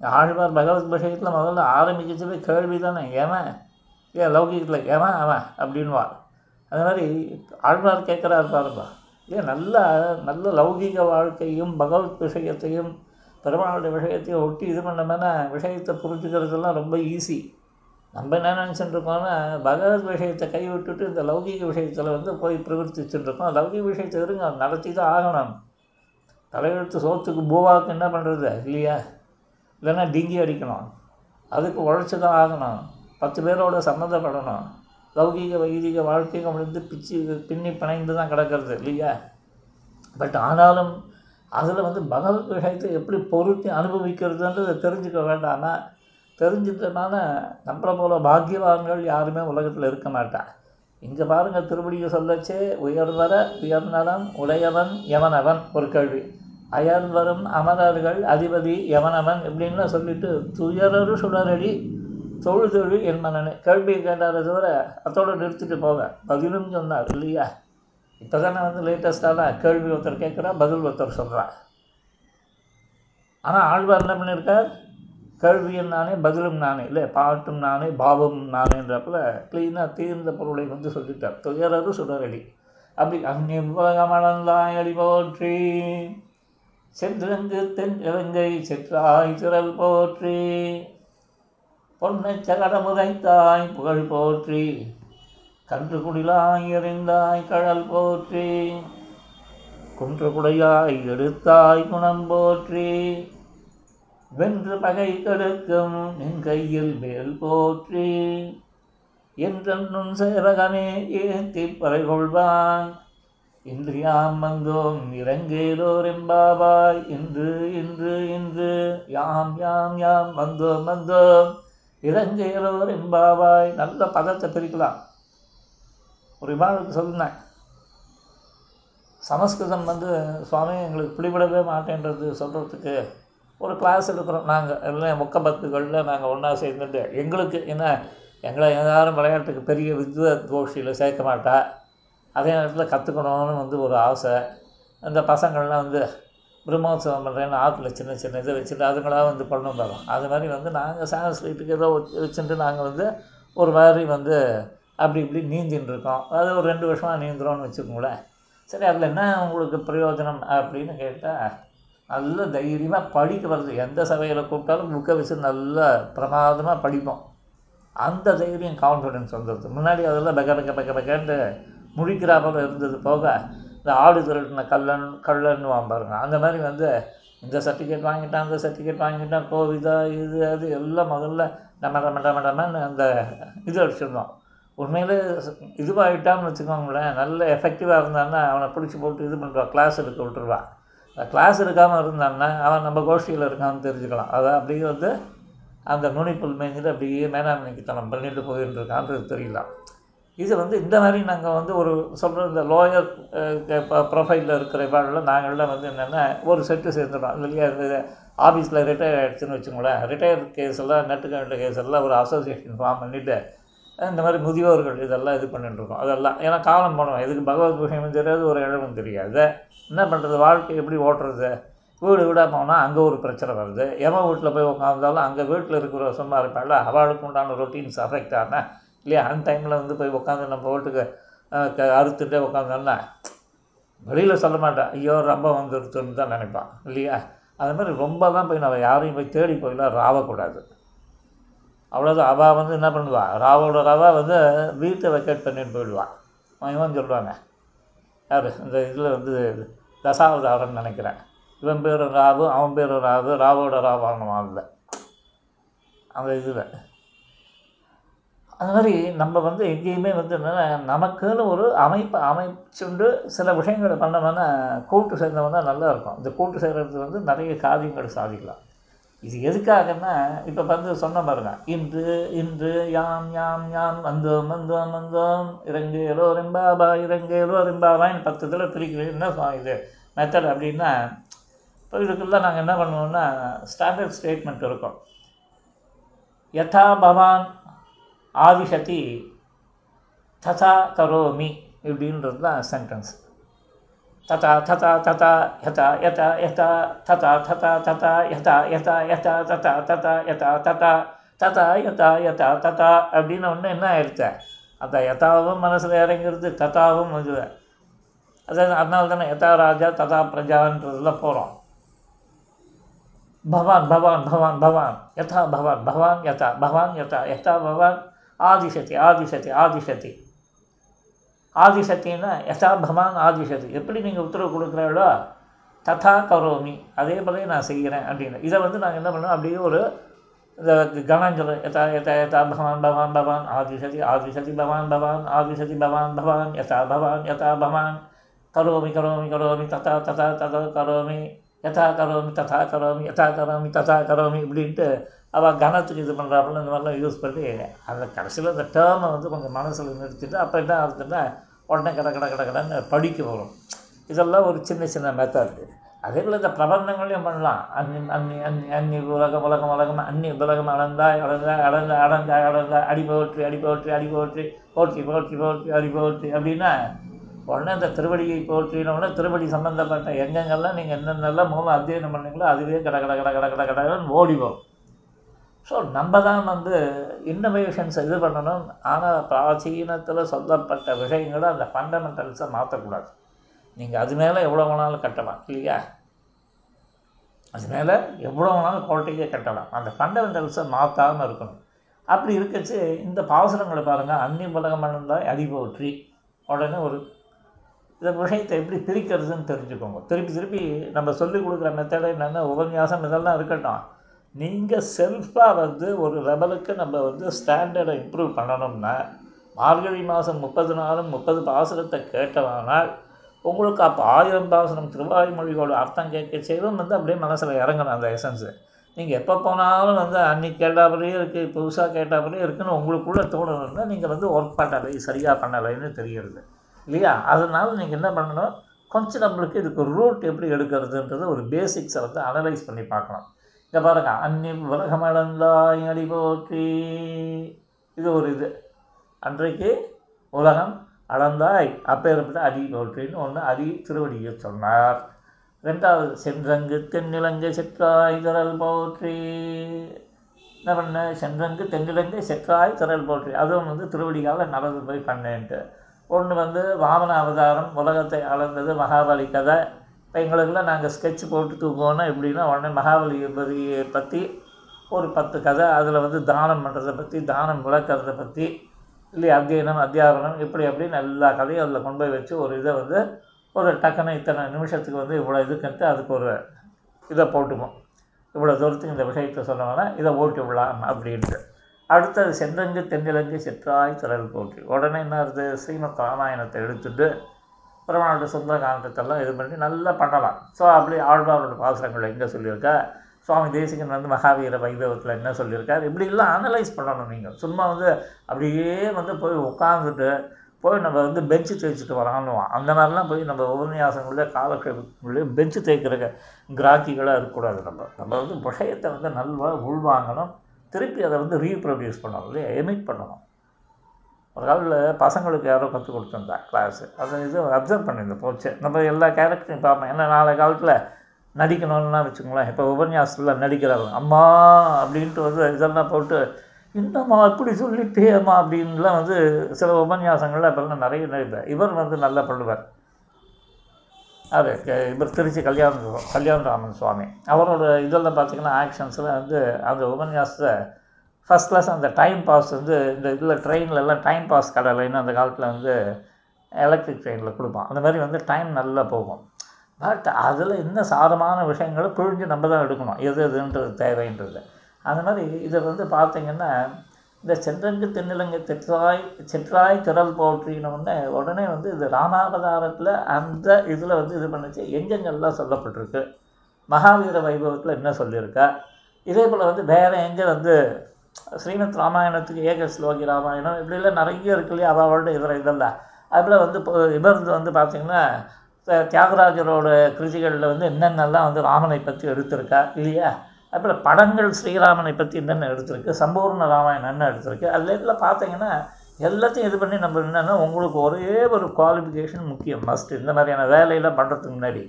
ஆழ்வார் பகவத் விஷயத்தில் முதல்ல ஆரம்பிக்கச்சவே கேள்வி தானே எவன்? ஏன் லௌகிகத்தில் எவன் அவன்? அப்படின்வார் அது மாதிரி ஆழ்வார் கேட்குறாரு பாருங்க ஏன் நல்ல நல்ல லௌகீக வாழ்க்கையும் பகவத் விஷயத்தையும் பெருமாளுடைய விஷயத்தையும் ஒட்டி இது பண்ணோம்னா விஷயத்தை புரிஞ்சுக்கிறதுலாம் ரொம்ப ஈஸி நம்ம என்ன நினச்சிட்டு இருக்கோம்னா பகவத் விஷயத்தை கைவிட்டுட்டு இந்த லௌகீக விஷயத்தில் வந்து போய் பிரவர்த்திச்சுட்டு இருக்கோம். லௌகிக விஷயத்தை இருங்க நடத்தி தான் ஆகணும். தலையெழுத்து சோத்துக்கு பூவாவுக்கு என்ன பண்ணுறது இல்லையா? இல்லைன்னா டிங்கி அடிக்கணும். அதுக்கு உழைச்சி தான் ஆகணும். பத்து பேரோட சம்மந்தப்படணும். லௌகீக வைதிக வாழ்க்கையும் வந்து பிச்சு பின்னி பிணைந்து தான் கிடக்கிறது இல்லையா? பட் ஆனாலும் அதில் வந்து பகவத் விஷயத்தை எப்படி பொருத்தி அனுபவிக்கிறதுன்றதை தெரிஞ்சுக்க வேண்டாமா. தெரிஞ்சுட்டனால நம்மளை போல பாக்கியவான்கள் யாருமே உலகத்தில் இருக்க மாட்டான் இங்கே பாருங்கள் திருவடியை சொல்லச்சே உயர்வர உயர்நலம் உடையவன் எவனவன்? ஒரு கேள்வி. அயர்வரும் அமரர்கள் அதிபதி எவனவன்? இப்படின்லாம் சொல்லிட்டு துயரரு சுடரடி தொழுதொழு என் மனனே கேள்வியை கேட்டாரே தவிர அத்தோடு நிறுத்திட்டு போக. பதிலும் சொன்னார் இல்லையா? இப்போ தானே வந்து லேட்டஸ்ட்டான கேள்வி ஒருத்தர் கேட்குறா பதில் ஒருத்தர் சொல்கிறார் ஆனால் ஆழ்வார் என்ன பண்ணியிருக்கார்? கேள்வியும் நானே பதிலும் நானே இல்லை பாட்டும் நானே பாவமும் நானேன்றப்பல க்ளீனாக தீர்ந்த பொருளை வந்து சொல்லிட்டார். துயரது சுடரடி. அப்படி அந்நியமளந்தாய் அடி போற்றி சென்றங்கு தென் இலங்கை செற்றாய் திரல் போற்றி பொன்னை சகடமுதைத்தாய் புகழ் போற்றி. கன்று குடிலாய் எறிந்தாய் கழல் போற்றி. குன்று குடையாய் எடுத்தாய் குணம் போற்றி. வென்று பகை கெடுக்கும் நின் கையில் வேல் போற்றி. என்றென்னும் சேவகனே ஏத்தி பறை கொள்வான் இன்றியாம் வந்தோம் இறங்கேலோர் எம்பாவாய் இன்று இன்று இன்று யாம் யாம் யாம் வந்தோம் வந்தோம் இறங்கேலோர் எம்பாவாய் நல்ல பதத்தை பிரிக்கலாம். ஒரு இமானுக்கு சொன்னேன் சமஸ்கிருதம் வந்து சுவாமி எங்களுக்கு பிடிபடவே மாட்டேன்றது சொல்கிறதுக்கு ஒரு கிளாஸ் எடுக்கிறோம் நாங்கள் எல்லாம் முக்கபத்துகளில் நாங்கள் ஒன்றா சேர்ந்துட்டு எங்களுக்கு என்ன எங்களை யாரும் விளையாட்டுக்கு பெரிய வித்வ கோஷ்டியில் சேர்க்க மாட்டா. அதே நேரத்தில் கற்றுக்கணும்னு வந்து ஒரு ஆசை. அந்த பசங்கள்லாம் வந்து பிரம்மோத்சவம் பண்ணுறேன்னு ஆற்றுல சின்ன சின்ன இதை வச்சுட்டு அதுங்களாக வந்து பண்ணும் வரோம் அது மாதிரி வந்து நாங்கள் சான்ஸ்கிரிட்டுக்கு ஏதோ வச்சுட்டு நாங்கள் வந்து ஒரு மாதிரி வந்து அப்படி இப்படி நீந்தின்னு இருக்கோம். அது ஒரு ரெண்டு வருஷமாக நீந்துறோம்னு வச்சுக்கோங்களேன். சரி அதில் என்ன உங்களுக்கு பிரயோஜனம் அப்படின்னு கேட்டால் நல்ல தைரியமாக படிக்க வருது எந்த சபையில் கூப்பிட்டாலும் புக்கை வச்சு நல்லா பிரமாதமாக படிப்போம். அந்த தைரியம் கான்ஃபிடென்ஸ் வந்துடுது முன்னாடி அதெல்லாம் பெக்க பெக்க பெக்க பெக்கன்ட்டு முழிக்கிறாப்புல இருந்தது போக இந்த ஆடு திருடின கல்லன் கள்ளன்னு பாருங்க. அந்த மாதிரி வந்து இந்த சர்டிஃபிகேட் வாங்கிட்டான் அந்த சர்டிஃபிகேட் வாங்கிட்டான் கோவிதா இது அது எல்லாம் முதல்ல நம்ம நம்ம அந்த இது அடிச்சிருந்தோம் உண்மையிலே இதுவாகிட்டான்னு வச்சுக்கோங்களேன் நல்ல எஃபெக்டிவாக இருந்தான்னா அவனை பிடிச்சி போட்டு இது பண்ணுறான் கிளாஸ் எடுக்க விட்டுருவான் கிளாஸ் எடுக்காமல் இருந்தான்னா அவன் நம்ம கோஷ்டியில் இருக்கான்னு தெரிஞ்சுக்கலாம். அதை அப்படியே வந்து அந்த நுனிப்புல் மேய்ஞ்சிட்டு அப்படியே மேனாமணிக்குத்தனம் பண்ணிட்டு போயின்னு இருக்கான்றது தெரியலாம் இது வந்து இந்த மாதிரி நாங்கள் வந்து ஒரு சொல்கிற இந்த லோயர் ப்ரொஃபைலில் இருக்கிற இவாளில் நாங்கள்லாம் வந்து என்னென்னா ஒரு செட்டு சேர்ந்துடும் இல்லையா இந்த ஆஃபீஸில் ரிட்டையர் ஆகிடுச்சுன்னு வச்சுக்கோங்களேன். ரிட்டையர் கேஸ் எல்லாம் நெட்டு கரண்ட் கேஸ் எல்லாம் ஒரு அசோசியேஷன் ஃபார்ம் பண்ணிவிட்டு இந்த மாதிரி முதியோர்கள் இதெல்லாம் இது பண்ணிட்டுருக்கோம் அதெல்லாம். ஏன்னா காலம் போனோம். எதுக்கு பகவத் விஷயமும் தெரியாது ஒரு இழவும் தெரியாது. என்ன பண்ணுறது வாழ்க்கை எப்படி ஓட்டுறது? வீடு வீடாக போனால் அங்கே ஒரு பிரச்சனை வருது. எவன் வீட்டில் போய் உட்காந்தாலும் அங்கே வீட்டில் இருக்கிற சும்மா இருப்பாள் அவளுக்கு உண்டான ரொட்டீன்ஸ் அஃபெக்ட் ஆனால் இல்லையா? அந்த டைமில் வந்து போய் உட்காந்து நம்ம வீட்டுக்கு அறுத்துட்டே உட்காந்தோன்னா வெளியில் சொல்ல மாட்டேன் ஐயோ ரொம்ப வந்துருச்சுன்னு தான் நினைப்பான் இல்லையா? அது மாதிரி ரொம்பலாம் போய் நம்ம யாரையும் போய் தேடி போயெல்லாம் ராவக்கூடாது. அவ்வளோதான் அவள் வந்து என்ன பண்ணுவாள் ராவோட ராவா வந்து வீட்டை வெக்கேட் பண்ணிட்டு போயிடுவான் இவன் சொல்லுவாங்க. யார்? இந்த இதில் வந்து தசாவதாரம்னு நினைக்கிறேன். இவன் பேர் ராவு அவன் பேர் ராவு ராவோட ராவானவன் இல்லை அந்த இதில். அது மாதிரி நம்ம வந்து எங்கேயுமே வந்து என்னென்னா நமக்குன்னு ஒரு அமைப்பை அமைச்சுண்டு சில விஷயங்களை பண்ணோம்னா கூட்டு சேர்ந்தவனா நல்லா இருக்கும். இந்த கூட்டு சேர்கிறது வந்து நிறைய காரியங்கள் சாதிக்கலாம். இது எதுக்காகன்னா இப்போ வந்து சொன்ன பாருங்க இன்று இன்று யாம் யாம் யாம் வந்தோம் வந்தோம் வந்தோம் இறங்கேலோ ரெம்பாபா இறங்கேலோ ரெம்பாபான்னு பத்து இதில் பிரிக்கிறது என்ன இது? மெத்தட் அப்படின்னா இப்போ இதுக்குள்ளே நாங்கள் என்ன பண்ணுவோம்னா ஸ்டாண்டர்ட் ஸ்டேட்மெண்ட் இருக்கும். யதா பவான் ஆதிசதி ததா கரோமி இப்படின்றது தான் சென்டென்ஸ் ததா ததா ததா யதா யதா யதா ததா ததா ததா யதா யதா யதா ததா ததா யதா ததா ததா யதா யதா ததா அப்படின்னு ஒன்று என்ன ஆயிடுச்சு அந்த யதாவும் மனசில் இறங்கிறது ததாவும் இது அதாவது அதனால தானே யதா ராஜா ததா பிரஜான்றதுலாம் போகிறோம் பவான் பவான் பவான் பவான் யதா பவான் பவான் யதா பவான் யதா யதா பவான் ஆதிசக்தி ஆதிசக்தி ஆதிசக்தி. ஆதிசக்தின்னா யதா பவான் ஆதிசதி எப்படி நீங்கள் உத்தரவு கொடுக்குறாளோ ததா கரோமி. அதே போல நான் செய்கிறேன் அப்படின்னு. இதை வந்து நாங்கள் என்ன பண்ணோம் அப்படியே ஒரு இந்த கணாஞ்சலம் யதா யதா யதா பவான் பவான் பவான் ஆதிசதி ஆதிசதி பவான் பவான் ஆதிசதி பவான் பவான் யதா பவான் யதா பவான் கரோமி கரோமி கரோமி. ததா ததா ததா கரோமி. யதா கரோமி ததா கரோமி யதா கரோமி ததா கரோமி இப்படின்ட்டு அவள் கனத்துக்கு இது பண்ணுறாப்புல இந்த மாதிரிலாம் யூஸ் பண்ணி அந்த கடைசியில் அந்த டேர்மை வந்து கொஞ்சம் மனசில் நிறுத்திட்டு அப்போ என்ன ஆகுதுன்னா உடனே கட கட கட கடன்னு படிக்க வரும். இதெல்லாம் ஒரு சின்ன சின்ன மெத்தட் அதே போல் இந்த பிரபந்தங்களையும் பண்ணலாம். அன்னி அன்னி அன்னி அன்னி உலகம் உலகம் உலகம் அன்னி உலகம் அளந்தாய் அளந்தாய் அளந்த அடந்தாய் அடந்தாய் அடி போற்றி அடி போற்றி அடி போற்றி போற்றி போற்றி போற்றி அடி போற்றி அப்படின்னா உடனே இந்த திருவடியை போற்றின உடனே திருவடி சம்மந்தப்பட்ட எங்கெங்கெல்லாம் நீங்கள் என்னென்னலாம் மூலம் அத்தியனம் பண்ணீங்களோ அதுவே கட கட கட கட கட கடன்னு ஓடி வரும் ஸோ நம்ம தான் வந்து இன்னோவேஷன்ஸ் இது பண்ணணும். ஆனால் பிராச்சீனத்தில் சொல்லப்பட்ட விஷயங்களை அந்த ஃபண்டமெண்டல்ஸை மாற்றக்கூடாது நீங்கள் அது மேலே எவ்வளோ வேணாலும் கட்டலாம் இல்லையா? அது மேலே எவ்வளோ வேணாலும் குவாலிட்டியே கட்டலாம். அந்த ஃபண்டமெண்டல்ஸை மாற்றாமல் இருக்கணும். அப்படி இருக்கச்சு இந்த பாசுரங்களை பாருங்கள் அந்நிய உலகம் அணுந்தாய் அடி போற்றி உடனே ஒரு இந்த விஷயத்தை எப்படி பிரிக்கிறதுன்னு தெரிஞ்சுக்கோங்க. திருப்பி திருப்பி நம்ம சொல்லிக் கொடுக்குற மெத்தடை என்னென்ன உபன்யாசம் இதெல்லாம் இருக்கட்டும். நீங்கள் செல்ஃபாக வந்து ஒரு லெவலுக்கு நம்ம வந்து ஸ்டாண்டர்டை இம்ப்ரூவ் பண்ணணும்னா மார்கழி மாதம் முப்பது நாளும் முப்பது பாசுரத்தை கேட்டவானால் உங்களுக்கு அப்போ ஆயிரம் பாசனம் திருவாய்மொழியோட அர்த்தம் கேட்க செய்வம் வந்து அப்படியே மனசில் இறங்கணும் அந்த எசன்ஸு நீங்கள் எப்போ போனாலும் வந்து அன்னைக்கு கேட்டாப்படியே இருக்குது புதுசாக கேட்டாப்படியே இருக்குன்னு உங்களுக்குள்ளே தோணணும்னா நீங்கள் வந்து ஒர்க் பண்ணலை சரியாக பண்ணலைன்னு தெரிகிறது இல்லையா? அதனால் நீங்கள் என்ன பண்ணணும்? கொஞ்சம் நம்மளுக்கு இதுக்கு ரூட் எப்படி எடுக்கிறதுன்றது ஒரு பேசிக்ஸை வந்து அனலைஸ் பண்ணி பார்க்கணும். இங்கே பாருங்கள் அன்னி உலகமளந்தாய் அடி போற்றி இது ஒரு இது. அன்றைக்கு உலகம் அளந்தாய் அப்பேற்பட்ட அடி போற்றின்னு ஒன்று அடி திருவடியை சொன்னார். ரெண்டாவது சென்றங்கு தென்னிலங்கு செற்றாய் திரள் போற்றி. என்ன பண்ண? சென்றங்கு தென்னிலங்கு செற்றாய் திரள் போற்றி. அதுவும் வந்து திருவடிகால நடந்து போய் பண்ணேன்ட்டு. ஒன்று வந்து வாமன அவதாரம் உலகத்தை அளந்தது மகாபலி கதை. இப்போ எங்களுக்கெல்லாம் நாங்கள் ஸ்கெட்ச் போட்டு தூக்குவோன்னா எப்படின்னா உடனே மகாபலியை பற்றி ஒரு பத்து கதை. அதில் வந்து தானம் பண்ணுறதை பற்றி தானம் விளக்கிறத பற்றி இல்லையா அத்தியனம் அத்தியாபனம் இப்படி அப்படின்னு எல்லா கதையும் அதில் கொண்டு போய் வச்சு ஒரு இதை வந்து ஒரு டக்குன்னு இத்தனை நிமிஷத்துக்கு வந்து இவ்வளோ இதுக்குன்ட்டு அதுக்கு ஒரு இதை போட்டுப்போம். இவ்வளோ தூரத்துக்கு இந்த விஷயத்தை சொன்னோன்னா இதை ஓட்டி விடலாம் அப்படின்ட்டு. அடுத்தது சென்றங்கு தென்னிலங்கு செற்றாய் திரள் போற்றி. உடனே என்ன ஆகுது? ஸ்ரீமத் ராமாயணத்தை எடுத்துட்டு பெருமாளோட சொந்த காண்டத்தெல்லாம் இது பண்ணி நல்லா பண்ணலாம். ஸோ அப்படி ஆழ்வாரோட பாசுரங்கள் எங்கே சொல்லியிருக்கா? சுவாமி தேசிகன் வந்து மகாவீர வைபவத்தில் என்ன சொல்லியிருக்கார்? இப்படிலாம் அனலைஸ் பண்ணணும் நீங்கள் சும்மா வந்து அப்படியே வந்து போய் உட்காந்துட்டு போய் நம்ம வந்து பெஞ்சு தேய்ச்சிட்டு வரான்னுவான். அந்த மாதிரிலாம் போய் நம்ம உபன்யாசங்களே காலக்கெடுக்குள்ளே பெஞ்சு தேய்க்கிற கிராக்கிகளாக இருக்கக்கூடாது நம்ம. நம்ம வந்து விஷயத்தை வந்து நல்லா உள்வாங்கணும். திருப்பி அதை வந்து ரீப்ரொடியூஸ் பண்ணணும் இல்லையா? எமிட் பண்ணணும். ஒரு காலத்தில் பசங்களுக்கு யாரோ கற்றுக் கொடுத்துருந்தா கிளாஸு அதை இது அப்சர்வ் பண்ணியிருந்தேன் போச்சு நம்ம எல்லா கேரக்டரையும் பார்ப்போம். ஏன்னா நாளை காலத்தில் நடிக்கணும்னா வச்சுக்கோங்களேன். இப்போ உபன்யாசத்தில் நடிக்கிறாங்க. அம்மா அப்படின்ட்டு வந்து இதெல்லாம் போட்டு என்னம்மா இப்படி சொல்லிட்டேம்மா அப்படின்லாம் வந்து சில உபன்யாசங்கள்ல இப்போல்லாம் நிறைய நடிப்பேன் இவர் வந்து நல்லா பண்ணுவார். அது இவர் திருச்சி கல்யாண கல்யாணராமன் சுவாமி. அவரோட இதெல்லாம் பார்த்திங்கன்னா ஆக்ஷன்ஸில் வந்து அந்த உபன்யாசத்தை ஃபஸ்ட் கிளாஸ் அந்த டைம் பாஸ் வந்து இந்த இதில் ட்ரெயின்லலாம் டைம் பாஸ் கடலைன்னு அந்த காலத்தில் வந்து எலக்ட்ரிக் ட்ரெயினில் கொடுப்பான். அந்த மாதிரி வந்து டைம் நல்லா போகும். பட் அதில் இன்னும் சாதமான விஷயங்களை புழிஞ்சு நம்ம தான் எடுக்கணும். எது எதுன்றது தேவைன்றது. அந்த மாதிரி இதை வந்து பார்த்திங்கன்னா இந்த சென்றங்கு தென்னிலங்கை தெற்றாய் செற்றாய் திரள் போற்றினோடனே உடனே வந்து இது ராமாவதாரத்தில் அந்த இதில் வந்து இது பண்ணுச்சு. எங்கெங்கெல்லாம் சொல்லப்பட்டிருக்கு? மகாவீர வைபவத்தில் என்ன சொல்லியிருக்கா? இதே போல் வந்து வேறு எங்கே வந்து ஸ்ரீமத் ராமாயணத்துக்கு ஏக ஸ்லோகி ராமாயணம் இப்படிலாம் நிறைய இருக்கு இல்லையா? அவளோட இதில் இதெல்லாம். அதில் வந்து இப்போ இவருந்து வந்து பார்த்திங்கன்னா தியாகராஜரோட கிருதிகளில் வந்து என்னென்னலாம் வந்து ராமனை பற்றி எடுத்திருக்கா? இல்லையா? அப்புறம் படங்கள் ஸ்ரீராமனை பற்றி என்னென்ன எடுத்திருக்கு சம்பூர்ண ராமாயணம் என்ன எடுத்திருக்கு அதில் இதில் பார்த்தீங்கன்னா எல்லாத்தையும் இது பண்ணி நம்ம என்னென்னா உங்களுக்கு ஒரே ஒரு குவாலிஃபிகேஷன் முக்கியம் மஸ்ட் இந்த மாதிரியான வேலையெல்லாம் பண்ணுறதுக்கு முன்னாடி.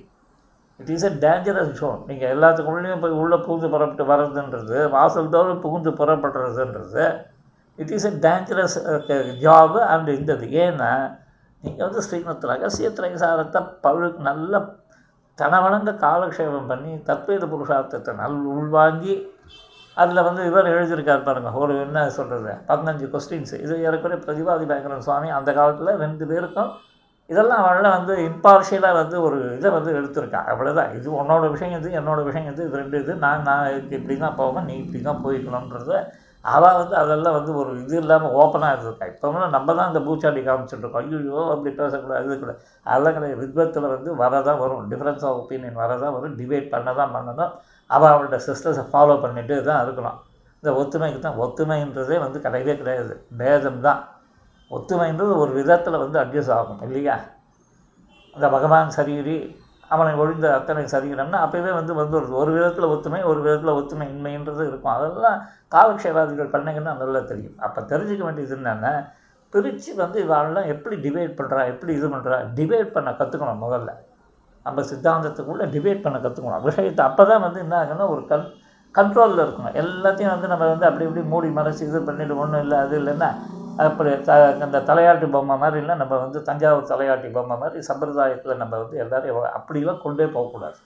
It is a dangerous zone நீங்கள் எல்லாத்துக்குள்ளேயும் போய் உள்ளே புகுந்து புறப்பட்டு வர்றதுன்றது வாசல் தோறும் புகுந்து புறப்படுறதுன்றது it is a dangerous job and இந்த ஏன்னா நீங்கள் வந்து ஸ்ரீமத் ரகசிய திரைசாரத்தை பழு நல்ல தனவணங்க காலக்ஷேபம் பண்ணி தத்வேத புருஷார்த்தத்தை நல் உள்வாங்கி அதில் வந்து இவர் எழுதியிருக்கார் பாருங்கள் ஒரு என்ன சொல்கிறது பதினஞ்சு கொஸ்டின்ஸு இது ஏறக்குறைய பிரதிபாதி பயங்கரன் சுவாமி அந்த காலத்தில் ரெண்டு பேருக்கும் இதெல்லாம் அவள வந்து இம்பார்ஷியலாக வந்து ஒரு இதை வந்து எடுத்திருக்கா. அவ்வளோதான் இது உன்னோட விஷயம் இது என்னோட விஷயம் இது இது ரெண்டு இது நான் நான் இப்படி தான் போவேன் நீ இப்படி தான் போய்க்கணுன்றத அவள் வந்து அதெல்லாம் வந்து ஒரு இது இல்லாமல் ஓப்பனாக இருந்திருக்கா. இப்போ நம்ம தான் இந்த பூச்சாண்டி காமிச்சிட்ருக்கோம் ஐயோ அப்படி பேசக்கூடாது இது கூட. அதெல்லாம் கிடையாது. வித்வத்தில் வந்து வர தான் வரும். டிஃப்ரென்ஸ் ஆஃப் ஒப்பீனியன் வரதான் வரும். டிபேட் பண்ண தான் பண்ணணும். அவள் அவளோட சிஸ்டர்ஸை ஃபாலோ பண்ணிட்டு தான் இருக்கணும். இந்த ஒத்துமைக்கு தான். ஒத்துமைன்றதே வந்து கிடையவே கிடையாது. பேதம் தான். ஒத்துமைன்றது ஒரு விதத்தில் வந்து அட்ஜஸ்ட் ஆகும் இல்லையா? இந்த பகவான் சரீரி அவனை ஒழிந்த அத்தனை சரீரம்னா அப்போவே வந்து வந்துடுது ஒரு விதத்தில் ஒத்துமை ஒரு விதத்தில் ஒத்துமை இன்மைன்றது இருக்கும். அதெல்லாம் காலக்ஷேபாதிகள் பண்ணிங்கன்னா நல்லா தெரியும். அப்போ தெரிஞ்சுக்க வேண்டியது என்னென்னா பிரித்து வந்து இவாளெல்லாம் எப்படி டிபேட் பண்ணுறா எப்படி இது பண்ணுறா டிபேட் பண்ண கற்றுக்கணும் முதல்ல. நம்ம சித்தாந்தத்துக்குள்ளே டிபேட் பண்ண கற்றுக்கணும் விஷயத்தை அப்போ தான் வந்து என்ன ஆகுன்னா ஒரு கன் கண்ட்ரோலில் இருக்கணும். எல்லாத்தையும் வந்து நம்ம வந்து அப்படி இப்படி மூடி மறைச்சி இது பண்ணிட்டு ஒன்றும் இல்லை அது இல்லைன்னா அப்படி த அந்த தலையாட்டி பொம்மை மாதிரிலாம் நம்ம வந்து தஞ்சாவூர் தலையாட்டி பொம்மை மாதிரி சம்பிரதாயத்தில் நம்ம வந்து எல்லோரையும் அப்படிலாம் கொண்டே போகக்கூடாது.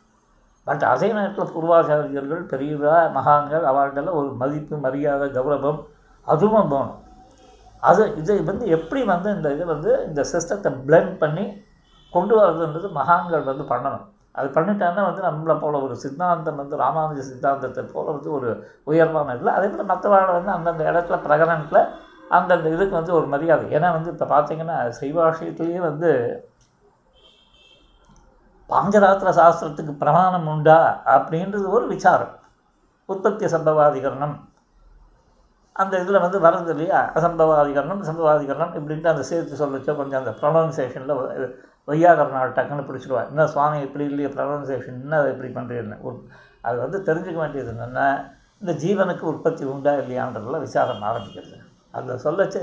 பட் அதே நேரத்தில் பூர்வாச்சாரியர்கள் பெரியவா மகான்கள் அவர்களெல்லாம் ஒரு மதிப்பு மரியாதை கௌரவம் அதுவும் வேணும். அது இது வந்து எப்படி வந்து இந்த இது வந்து இந்த சிஸ்டத்தை பிளெண்ட் பண்ணி கொண்டு வரதுன்றது மகான்கள் வந்து பண்ணணும். அது பண்ணிட்டாங்கன்னா வந்து நம்மளை போல் ஒரு சித்தாந்தம் வந்து ராமானுஜ சித்தாந்தத்தை போல வந்து ஒரு உயர்வான இதில் அதே போல் மற்றவர்கள் வந்து அந்தந்த இடத்துல பிரகடனத்தில் அந்தந்த இதுக்கு வந்து ஒரு மரியாதை. ஏன்னா வந்து இப்போ பார்த்தீங்கன்னா சைவாஷயத்துலேயே வந்து பாஞ்சராத்திர சாஸ்திரத்துக்கு பிரமாணம் உண்டா அப்படின்றது ஒரு விசாரம். உற்பத்தி சம்பவாதிகரணம். அந்த இதில் வந்து வரது இல்லையா? அசம்பவாதிகரணம் சம்பவாதிகரணம் இப்படின்ட்டு அந்த சேர்த்து சொல்லச்சோ கொஞ்சம் அந்த ப்ரொனவுன்சேஷனில் வையாகரணம் டக்குன்னு பிடிச்சிடுவா என்ன சுவாமி இப்படி இல்லையே ப்ரொனவுன்சேஷன் என்ன அதை இப்படி பண்ணுறீங்கன்னு ஒரு அது வந்து தெரிஞ்சுக்க வேண்டியது என்னென்னா இந்த ஜீவனுக்கு உற்பத்தி உண்டா இல்லையான்றதுல விசாரம் ஆரம்பிக்கிறது. அதில் சொல்லச்சு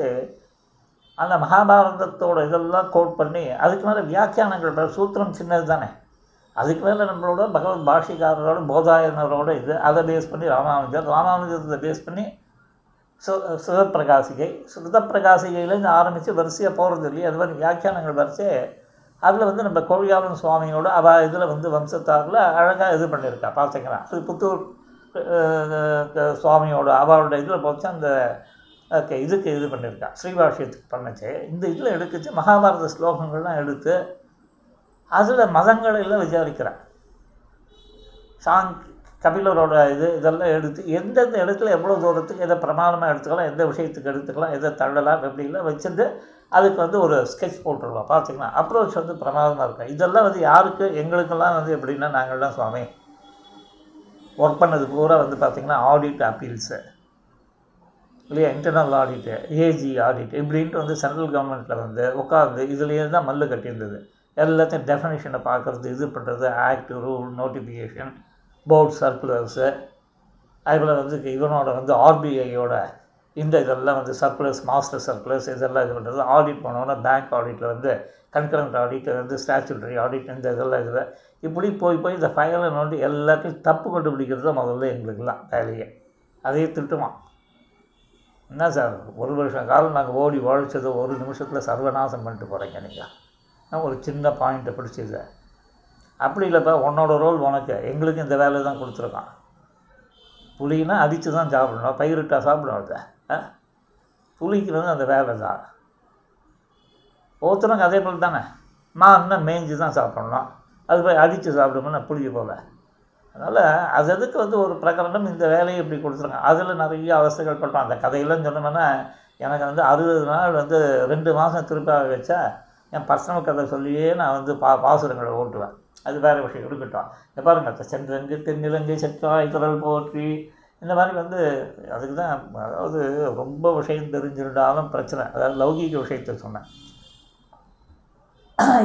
அந்த மகாபாரதத்தோட இதெல்லாம் கோட் பண்ணி அதுக்கு மேலே வியாக்கியானங்கள் சூத்திரம் சின்னது தானே. அதுக்கு மேலே நம்மளோட பகவத் பாஷிகாரரோட போதாயனரோட இது அதை பேஸ் பண்ணி ராமானுஜர் ராமானுஜத்தை பேஸ் பண்ணி சு சிவப்பிரகாசிகை சிவப்பிரகாசிகையிலேருந்து ஆரம்பித்து வரிசையாக போகிறது இல்லையா அது மாதிரி வியாக்கியானங்கள் வரிசை அதில் வந்து நம்ம கோழியாளன் சுவாமியோட அவ இதில் வந்து வம்சத்தாரில் அழகாக இது பண்ணியிருக்கா பார்த்தீங்கன்னா அது புத்தூர் சுவாமியோட அவளோட இதில் போச்சு அந்த இதுக்கு இது பண்ணியிருக்கா. ஸ்ரீபாஷ்யத்துக்கு பண்ணச்சு. இந்த இதில் எடுத்துச்சு மகாபாரத ஸ்லோகங்கள்லாம் எடுத்து அதில் மதங்களெல்லாம் விசாரிக்கிறான் சாங் கபிலரோட இது இதெல்லாம் எடுத்து எந்தெந்த இடத்துல எவ்வளோ தூரத்துக்கு எதை பிரமாணமாக எடுத்துக்கலாம் எந்த விஷயத்துக்கு எடுத்துக்கலாம் எதை தள்ளலாம் எப்படிலாம் வச்சுட்டு அதுக்கு வந்து ஒரு ஸ்கெட்ச் போட்டுருவோம் பார்த்துக்கலாம் அப்ரோச் வந்து பிரமாதமாக இருக்கும் இதெல்லாம் வந்து யாருக்கு எங்களுக்கெல்லாம் வந்து எப்படின்னா நாங்கள்லாம் சுவாமி. ஒர்க் பண்ணது பூரா வந்து பார்த்திங்கன்னா ஆடிட் அப்பீல்ஸு இல்லையா? இன்டர்னல் ஆடிட்டு ஏஜி ஆடிட் இப்படின்ட்டு வந்து சென்ட்ரல் கவர்மெண்ட்டில் வந்து உட்காந்து இதுலேயே தான் மல்லு கட்டியிருந்தது. எல்லாத்தையும் டெஃபனிஷனை பார்க்குறது இது பண்ணுறது act rule notification board circulars அதுபோல் வந்து இவனோட வந்து ஆர்பிஐயோட இந்த இதெல்லாம் வந்து சர்க்குலர்ஸ் மாஸ்டர் சர்க்குலர்ஸ் இதெல்லாம் இது பண்ணுறது ஆடிட் பண்ணோன்னா பேங்க் ஆடிட்டில் வந்து கன்கரண்ட் ஆடிட் வந்து ஸ்டாச்சுட்டரி ஆடிட் இந்த இதெல்லாம் இதில். இப்படி போய் போய் இந்த ஃபைலை நோண்டி எல்லாத்தையும் தப்பு கண்டுபிடிக்கிறது தான் முதல்ல எங்களுக்கெல்லாம் வேலையே. அதையே திட்டுவான் என்ன சார் ஒரு வருஷம் காலம் நாங்கள் ஓடி உழைச்சது ஒரு நிமிஷத்தில் சர்வநாசம் பண்ணிட்டு போகிறீங்க நீங்கள் ஒரு சின்ன பாயிண்ட்டை பிடிச்சது அப்படி இல்லைப்பா உன்னோட ரோல் உனக்கு. எங்களுக்கு இந்த வேலை தான் கொடுத்துருக்கான். புலினா அடித்து தான் சாப்பிடணும். பயிரிட்டா சாப்பிடணும் அதை. புலிக்கு அந்த வேலை தான். ஒருத்தனுக்கு அதே போல் தானே? மான்னா மேய்ஞ்சி தான் சாப்பிட்ணும். அது போய் அடித்து நான் புளிக்கி போவேன். அதனால் அது அதுக்கு வந்து ஒரு பிரகரணம் இந்த வேலையை இப்படி கொடுத்துருங்க அதில் நிறைய அவஸ்தைகள் படுறோம் அந்த கதையெல்லாம் சொன்னோம்னா எனக்கு வந்து அறுபது நாள் வந்து ரெண்டு மாதம் திருப்பாக வச்சா என் பர்சனல் கதை சொல்லியே நான் வந்து பா பாசுரங்களை ஓட்டுவேன். அது வேறு விஷயம். இருக்கட்டும். இந்த பாருங்கள் சென்றங்கு தென்னிலங்கை செற்றாய் குரல் போற்றி இந்த மாதிரி வந்து அதுக்கு தான் அதாவது ரொம்ப விஷயம் தெரிஞ்சிருந்தாலும் பிரச்சனை. அதாவது லௌகீக விஷயத்தை சொன்னேன்.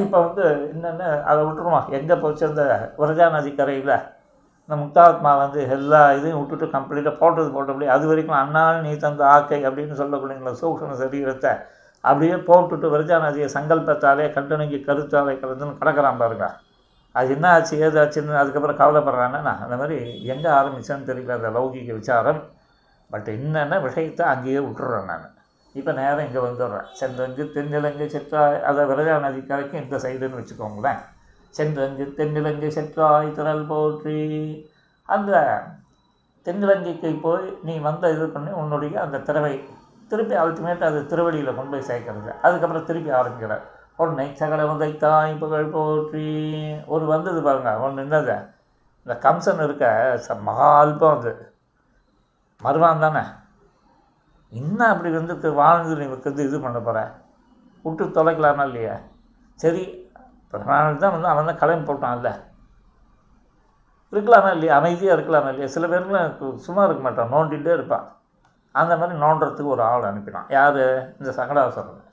இப்போ வந்து என்னென்ன அதை விட்டுருமா? எங்கே போச்சு அந்த வரஜா நதி கரையில் இந்த முக்தாத்மா வந்து எல்லா இதையும் விட்டுட்டு கம்ப்ளீட்டாக போட்டது போட்டபடி அது வரைக்கும் அண்ணாள் நீ தந்த ஆக்கை அப்படின்னு சொல்லக்கூடிய சூக்ஷ்ம சரீரத்தை. அப்படியே போட்டுட்டு விரஜா நதியை சங்கல்பத்தாலே கண்டனங்கி கருத்தாலே கலந்துன்னு கிடக்கிறான் பாருங்க. அது என்ன ஆச்சு ஏதாச்சுன்னு அதுக்கப்புறம் கவலைப்படுறான்னா அந்த மாதிரி எங்கே ஆரம்பித்தேன்னு தெரியல அந்த லௌகிக விசாரம். பட் என்னென்ன விஷயத்தை அங்கேயே விட்டுறேன் நான். இப்போ நேரம் இங்கே வந்துடுறேன். செந்தங்கு தென்னிலங்கு செற்றாய் அதை விரஜா நதி இந்த சைடுன்னு வச்சுக்கோங்களேன். சென்றங்கு தென்னிலங்கை செற்றாய் திரள் போற்றி. அந்த தென்னிலங்கைக்கு போய் நீ வந்த இது பண்ணி உன்னுடைய அந்த திறவை திருப்பி அல்டிமேட் அது திருவடியில் கொண்டு போய் சேர்க்கறது. அதுக்கப்புறம் திருப்பி ஆரம்பிக்கிறார். உன்னை சகல தாய் புகழ் போற்றி. ஒரு வந்தது பாருங்க ஒன்று என்னது? இந்த கம்சன் இருக்க ச மகா அல்பம் அது. மருவான் தானே? இன்னும் அப்படி வந்து வாழ்ந்து நீ வந்து இது பண்ண போகிற விட்டு தொலைக்கலாமா இல்லையா? சரி பிறநாள் தான் வந்து அவன் தான் கிளம்பி போட்டான்ல. இருக்கலாமா இல்லையா? அமைதியாக இருக்கலாமா இல்லையா? சில பேருக்குலாம் சும்மா இருக்க மாட்டான் நோண்டிகிட்டே இருப்பான். அந்த மாதிரி நோண்டுறதுக்கு ஒரு ஆள் அனுப்பினான். யார்? இந்த சங்கடாசரன்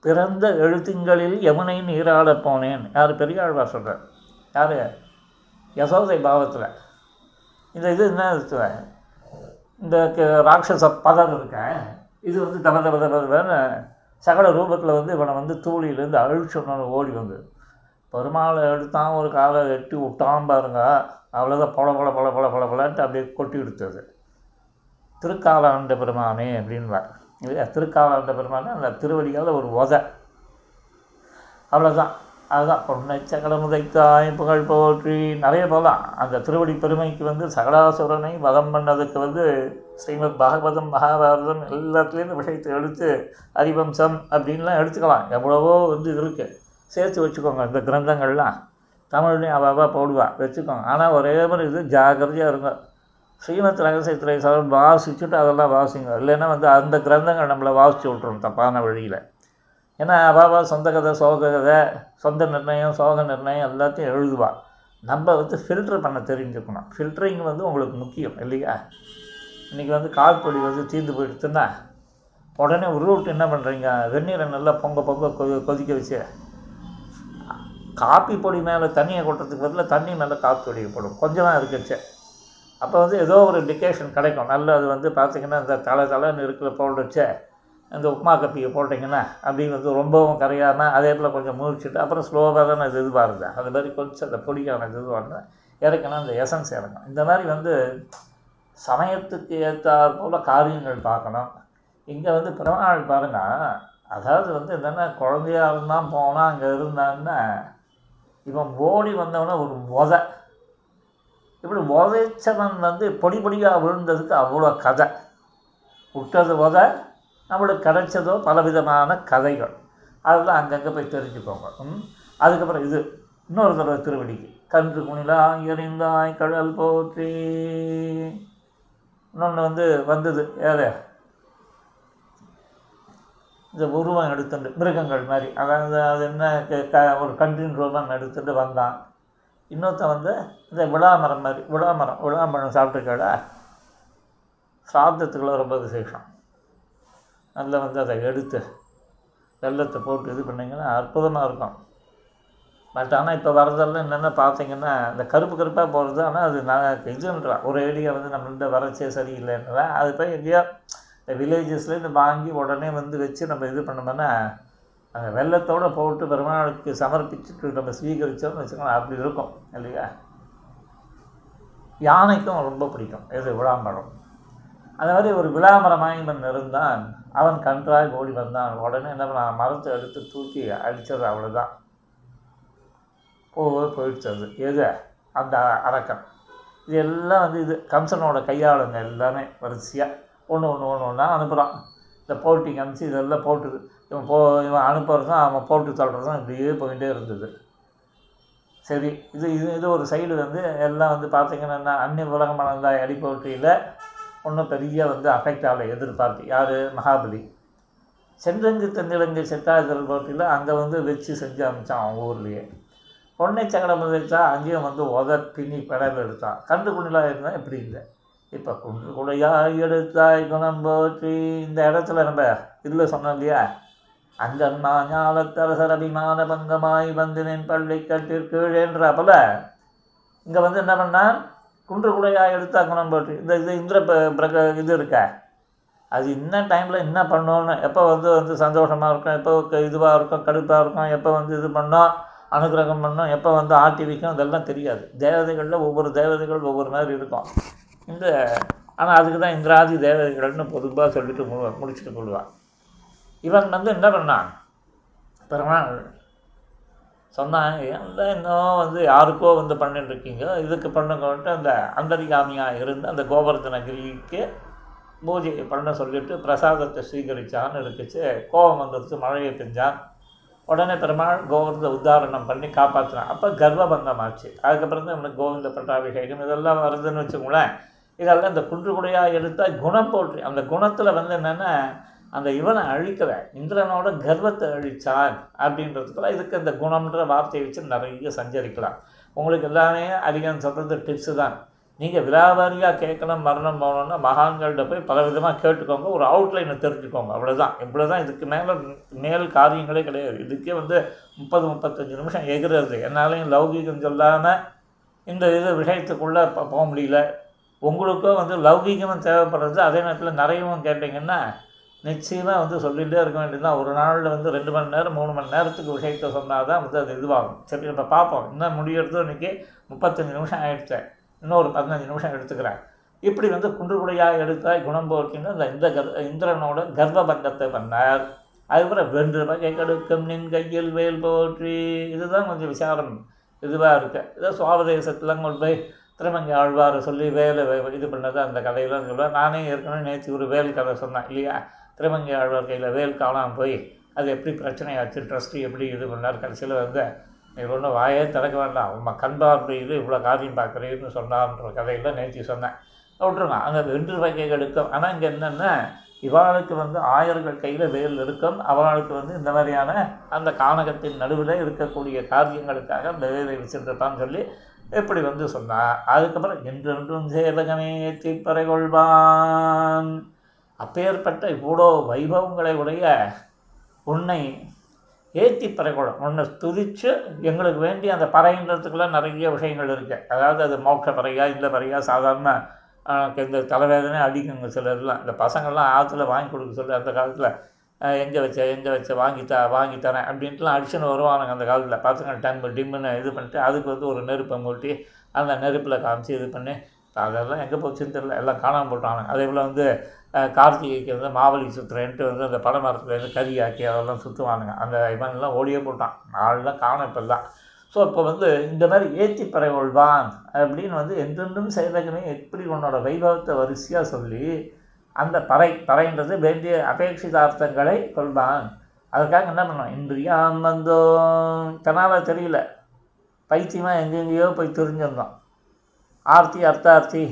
பிறந்த எழுத்துங்களில் யமுனை நீராட போனேன். யார்? பெரியாழ்வார் சொல்கிறார் யார்? யசோதை பாவத்தில். இந்த இது என்ன இருக்கு? இந்த க- ராட்சச பதம் இருக்கேன். இது வந்து தவ தவ தவ தபன்னு சகல ரூபத்தில் வந்து இவனை வந்து தூளியிலேருந்து அழிச்சோன்னு ஓடி வந்து. பெருமாளை எடுத்தான் ஒரு காலை எட்டி விட்டான் பாருங்க. அவ்வளோதான் பொல பொல பொல பொல பொல பொலன்ட்டு அப்படியே கொட்டி எடுத்தது திருக்காலாண்ட பெருமானே அப்படின்வார் இல்லையா? திருக்காலாண்ட பெருமானே அந்த திருவடியால் ஒரு உத. அவ்வளோதான் அதுதான். பொன்னை சகலமுதைத்தாய் புகழ் போற்றி. நிறைய போகலாம். அந்த திருவடி பெருமைக்கு வந்து சகலாசுரனை வதம் பண்ணதுக்கு வந்து ஸ்ரீமத் பாகவதம் மகாபாரதம் எல்லாத்துலேருந்து விஷயத்தை எடுத்து ஹரிவம்சம் அப்படின்லாம் எடுத்துக்கலாம். எவ்வளவோ வந்து இது இருக்குது சேர்த்து வச்சுக்கோங்க இந்த கிரந்தங்கள்லாம். தமிழ்லையும் அவாவா போடுவாள் வச்சுக்கோங்க. ஆனால் ஒரே மாதிரி இது ஜாக்கிரதையாக இருங்க. ஸ்ரீமத் ரகசியத்துறை சார் வாசிச்சுட்டு அதெல்லாம் வாசிங்க. இல்லைன்னா வந்து அந்த கிரந்தங்கள் நம்மளை வாசித்து விட்ரும் தப்பான வழியில். ஏன்னா அவாவா சொந்த கதை சோக கதை சொந்த நிர்ணயம் சோக நிர்ணயம் எல்லாத்தையும் எழுதுவா. நம்ம வந்து ஃபில்டர் பண்ண தெரிஞ்சுக்கணும். ஃபில்டரிங் வந்து உங்களுக்கு முக்கியம் இல்லையா? இன்றைக்கி வந்து கால்பொடி வந்து தீர்ந்து போயிடுச்சுன்னா உடனே உருவிட்டு என்ன பண்ணுறீங்க வெந்நீரை நல்லா பொங்க பொங்க கொ கொதிக்க வச்சு காப்பி பொடி மேலே தண்ணியை கொட்டுறதுக்கு பதிலாக தண்ணி மேலே காப்பி பொடி போடும். கொஞ்சமாக இருக்குச்சு. அப்போ வந்து ஏதோ ஒரு டிகேஷன் கிடைக்கும். நல்ல அது வந்து பார்த்திங்கன்னா இந்த தலை தலைன்னு இருக்கிற பவுடர் இந்த உப்புமா கப்பியை போட்டிங்கன்னா அப்படி வந்து ரொம்பவும் கரையாமல் அதே போல் கொஞ்சம் முழிச்சிட்டு அப்புறம் ஸ்லோவாக தானே இது இதுவாகுது. அது மாதிரி கொஞ்சம் அந்த பொடியான இது வந்து இறக்கணும் அந்த எசன்ஸ் இறக்கணும் இந்த மாதிரி வந்து சமயத்துக்கு ஏற்றாற் போல் காரியங்கள் பார்க்கணும். இங்கே வந்து பிறநாள் பாருங்கள் அதாவது வந்து என்னென்னா குழந்தையா இருந்தால் போனால் அங்கே இருந்தான்னா இவன் ஓடி வந்தவன ஒரு உதை இப்படி உதைச்சவன் வந்து பொடி பொடியாக விழுந்ததுக்கு அவ்வளோ கதை. விட்டது உதை நம்மளுக்கு கிடைச்சதோ பலவிதமான கதைகள். அதெல்லாம் அங்கங்கே போய் தெரிஞ்சுக்கோங்க. ம்? அதுக்கப்புறம் இது இன்னொரு தடவை திருவடிக்கு. கன்று குணிலாய் எறிந்தாய் கடல் போற்றி. இன்னொன்று வந்து வந்தது ஏதே இந்த உருவம் எடுத்துட்டு மிருகங்கள் மாதிரி. அதாவது அது என்ன க- க- ஒரு கன்றின் ரூபம் எடுத்துட்டு வந்தான். இன்னொருத்தன் வந்து இந்த விழாமரம் மாதிரி விழாமரம் விழாமரம் சாப்பிட்டுக்கடா சாப்பிட்டத்துக்குள்ள ரொம்ப விசேஷம். நல்லா வந்து அதை எடுத்து வெல்லத்தை போட்டு இது பண்ணிங்கன்னா அற்புதமாக இருக்கும். பட் ஆனால் இப்போ வரதெல்லாம் என்னென்ன பார்த்தீங்கன்னா இந்த கருப்பு கருப்பாக போகிறது ஆனால் அது நான் இதுன்றான் ஒரு ஏரியா வந்து நம்மள்ட்ட வறட்சியே சரியில்லைன்றா அது போய் எங்கேயோ இந்த வில்லேஜஸ்லேருந்து வாங்கி உடனே வந்து வச்சு நம்ம இது பண்ணோம்னா அந்த வெள்ளத்தோடு போட்டு பெருமாளுக்கு சமர்ப்பிச்சுட்டு நம்ம ஸ்வீகரித்தோம்னு வச்சுக்கோங்களேன் அப்படி இருக்கும் இல்லையா? யானைக்கும் ரொம்ப பிடிக்கும் எது விளாம்பழம் அந்த மாதிரி ஒரு விளாமரமாய் இவன் இருந்தான் அவன் கன்றாய் ஓடி வந்தான். உடனே என்ன பண்ணான்? மரத்தை எடுத்து தூக்கி அடித்தது அவ்வளோதான் போகவே போயிடுச்சு அது. எது? அந்த அரக்கன். இது எல்லாம் வந்து இது கம்சனோட கையாளுங்க எல்லாமே வரிசையாக ஒன்று ஒன்று ஒன்று ஒன்றா அனுப்புகிறான் இந்த போட்டி கமிச்சு இதெல்லாம் போட்டுது. இவன் போ இவன் அனுப்புறதும் அவன் போட்டு தள்ளுறதும் இப்படியே போயிட்டே இருந்தது. சரி இது இது இது ஒரு சைடு வந்து எல்லாம் வந்து பார்த்தீங்கன்னா என்ன? அந்நிய உலகம் மலர்ந்தாய் போட்டியில் ஒன்றும் பெரிய வந்து அஃபெக்ட் ஆகலை எதிர்பார்த்து. யார்? மகாபலி. சென்றங்கு தென்னிலங்கை செட்டாதல் போட்டியில் அங்கே வந்து வச்சு செஞ்சு அமிச்சான் அவன் ஊர்லேயே. பொன்னை சங்கடம் வச்சா அங்கேயும் வந்து உத பின்னி பெடல் எடுத்தான். கண்டு குணிலாக இருந்தால் இப்படி இல்லை இப்போ குண்டு குடையாய் எடுத்தாய் குணம் போற்றி. இந்த இடத்துல நம்ம இல்லை சொன்னோம் இல்லையா? அங்கம்மா ஞாலத்தரசர் அபிமான பங்கமாய் வந்தினேன் பள்ளி கட்டிற் கீழேன்ற போல இங்கே வந்து என்ன பண்ணான்? குன்று குடையாய் எடுத்தா குணம் இந்த இது இந்திர ப- பிரக இது இருக்கே? அது இன்ன டைமில் என்ன பண்ணணுன்னு எப்போ வந்து வந்து சந்தோஷமாக இருக்கும் எப்போ இதுவாக இருக்கும் கடுப்பாக இருக்கும் எப்போ வந்து இது பண்ணோம் அனுகிரகம் பண்ணோம் எப்போ வந்து ஆட்டி வைக்கும் இதெல்லாம் தெரியாது. தேவதைகளில் ஒவ்வொரு தேவதைகள் ஒவ்வொரு மாதிரி இருக்கும். இந்த ஆனால் அதுக்கு தான் இந்திராதி தேவதைகள்னு பொதுவாக சொல்லிட்டு மு முடிச்சுட்டு கொள்வான் இவன் வந்து என்ன பண்ணான்? பெருமாள் சொன்னாங்க ஏன் இன்னும் வந்து யாருக்கோ வந்து பண்ணிட்டுருக்கீங்க? இதுக்கு பண்ணுங்கன்ட்டு அந்த அந்தரிகாமியாக இருந்து அந்த கோவர்தனகிரிக்கு பூஜை பண்ண சொல்லிட்டு பிரசாதத்தை ஸ்வீகரிச்சான்னு இருக்குச்சு கோபம் வந்துருச்சு மழையை பெஞ்சான். உடனே பெருமாள் கோவிந்த உத்தாரணம் பண்ணி காப்பாற்றினான் அப்போ கர்ப்பபங்கம் ஆச்சு அதுக்கப்புறம் தான் இவனுக்கு கோவிந்த பட்டாபிஷேகம் இதெல்லாம் வருதுன்னு வச்சுக்கோங்களேன். இதெல்லாம் இந்த குன்று குடையாக எடுத்தால் குணம் போற்றி. அந்த குணத்தில் வந்து என்னென்னா அந்த இவனை அழிக்கலை இந்திரனோட கர்வத்தை அழிச்சான் அப்படின்றதுக்கெல்லாம் இதுக்கு இந்த குணம்ன்ற வார்த்தையை வச்சு நிறைய சஞ்சரிக்கலாம். உங்களுக்கு எல்லாமே அதிகம் சொல்கிறது டிப்ஸு தான். நீங்கள் விலாவாரியாக கேட்கணும் மரணம் போகணும்னா மகான்கள்கிட்ட போய் பல விதமாக கேட்டுக்கோங்க ஒரு அவுட்லைனை தெரிஞ்சுக்கோங்க அவ்வளோதான் இவ்வளோ தான் இதுக்கு மேலே மேல் காரியங்களே கிடையாது. இதுக்கே வந்து முப்பது முப்பத்தஞ்சு நிமிஷம் எகிறது. என்னாலையும் லௌகீகம் சொல்லாமல் இந்த இது விஷயத்துக்குள்ளே இப்போ போக முடியல. உங்களுக்கும் வந்து லௌகீகமும் தேவைப்படுறது. அதே நேரத்தில் நிறையவும் கேட்டிங்கன்னா நிச்சயமாக வந்து சொல்லிகிட்டே இருக்க வேண்டியதுதான். ஒரு நாளில் வந்து ரெண்டு மணி நேரம் மூணு மணி நேரத்துக்கு விஷயத்த சொன்னால் தான் வந்து அது இதுவாகும். சரி இப்போ பார்ப்போம். இன்னும் முடியறது இன்றைக்கி முப்பத்தஞ்சு நிமிஷம் ஆகிடுச்சேன் இன்னும் ஒரு பதினஞ்சு நிமிஷம் எடுத்துக்கிறேன். இப்படி வந்து குண்டு குடையாக எடுத்தால் குணம் போக்கின்னு இந்த இந்த கர் இந்திரனோட கர்ப்பபங்கத்தை பண்ணார். அதுக்கப்புறம் வென்று வகை கெடுக்கும் நின் கையில் வேல் போற்றி. இதுதான் கொஞ்சம் விசாரம் இதுவாக இருக்குது இதை சுவாவதேசத்தில் கொண்டு போய் திருமங்கை ஆழ்வார் சொல்லி வேலை இது பண்ணது அந்த கதையெல்லாம் சொல்லுவேன் நானே ஏற்கனவே நேற்று ஒரு வேல் கதை சொன்னேன் இல்லையா? திருமங்கை ஆழ்வார் கையில் வேல் காணாமல் போய் அது எப்படி பிரச்சனையாச்சு? ட்ரஸ்ட்டு எப்படி இது பண்ணார்? கடைசியில் வந்து நீ ஒன்றும் வாயே திறக்க வேண்டாம். உங்கள் கண் பார்வையில் இவ்வளோ காரியம் பார்க்குறீன்னு சொன்னான்ற கதையில் நேற்று சொன்னேன். விட்டுருங்க. அங்கே வென்று வகைகள் எடுக்கும் ஆனால் இங்கே என்னென்னா இவாளுக்கு வந்து ஆயர்கள் கையில் வேல் இருக்கும். அவளுக்கு வந்து இந்த மாதிரியான அந்த கானகத்தின் நடுவில் இருக்கக்கூடிய காரியங்களுக்காக அந்த வேலை வச்சுருப்பான்னு சொல்லி எப்படி வந்து சொன்னான் அதுக்கப்புறம் என்றென்றும் சேவகமே தீப்பறை கொள்வான். அப்பேற்பட்ட இவ்வளோ வைபவங்களை உடைய உன்னை ஏற்றி பறைகொள்ளும் உன்னை துதித்து எங்களுக்கு வேண்டி அந்த பறைன்றதுக்குலாம் நிறைய விஷயங்கள் இருக்குது அதாவது அது மோட்ச பறையா இந்த பறையா சாதாரண இந்த தலைவேதனை அடிக்குங்க சிலர்லாம். இந்த பசங்கள்லாம் ஆற்றுல வாங்கி கொடுக்க சொல்லி அந்த காலத்தில் எங்கே வச்ச எங்கே வச்ச வாங்கித்தா வாங்கித்தரேன் அப்படின்ட்டுலாம் அடிச்சுன்னு வருவானுங்க அந்த காலத்தில். பசங்க டம்மு டிம்முன்னு இது பண்ணிட்டு அதுக்கு வந்து ஒரு நெருப்பை மூட்டி அந்த நெருப்பில் காமிச்சு இது பண்ணி அதெல்லாம் எங்கே போச்சுன்னு தெரியல. எல்லாம் காணாமல் போட்டானுங்க அதே போல் வந்து கார்த்திகைக்கு வந்து மாவலி சுற்றுறேன்ட்டு வந்து அந்த பனைமரத்துலேருந்து கறி ஆக்கி அதெல்லாம் சுற்றுவானுங்க அந்த இவன்லாம் ஓடியே போட்டான். நாளெலாம் காணும் இப்போல்லாம். ஸோ இப்போ வந்து இந்த மாதிரி ஏற்றி பறை கொள்வான் அப்படின்னு வந்து என்றென்றும் செயலகமே எப்படி உன்னோட வைபவத்தை வரிசையாக சொல்லி அந்த பறை பறைன்றது வேண்டிய அபேட்சிதார்த்தங்களை கொள்வான். அதுக்காக என்ன பண்ணுவான் இன்றியாம் வந்தோம். தன்னால் தெரியல. பைத்தியமாக எங்கெங்கேயோ போய் தெரிஞ்சிருந்தோம் ஆர்த்தி அர்த்தார்த்தி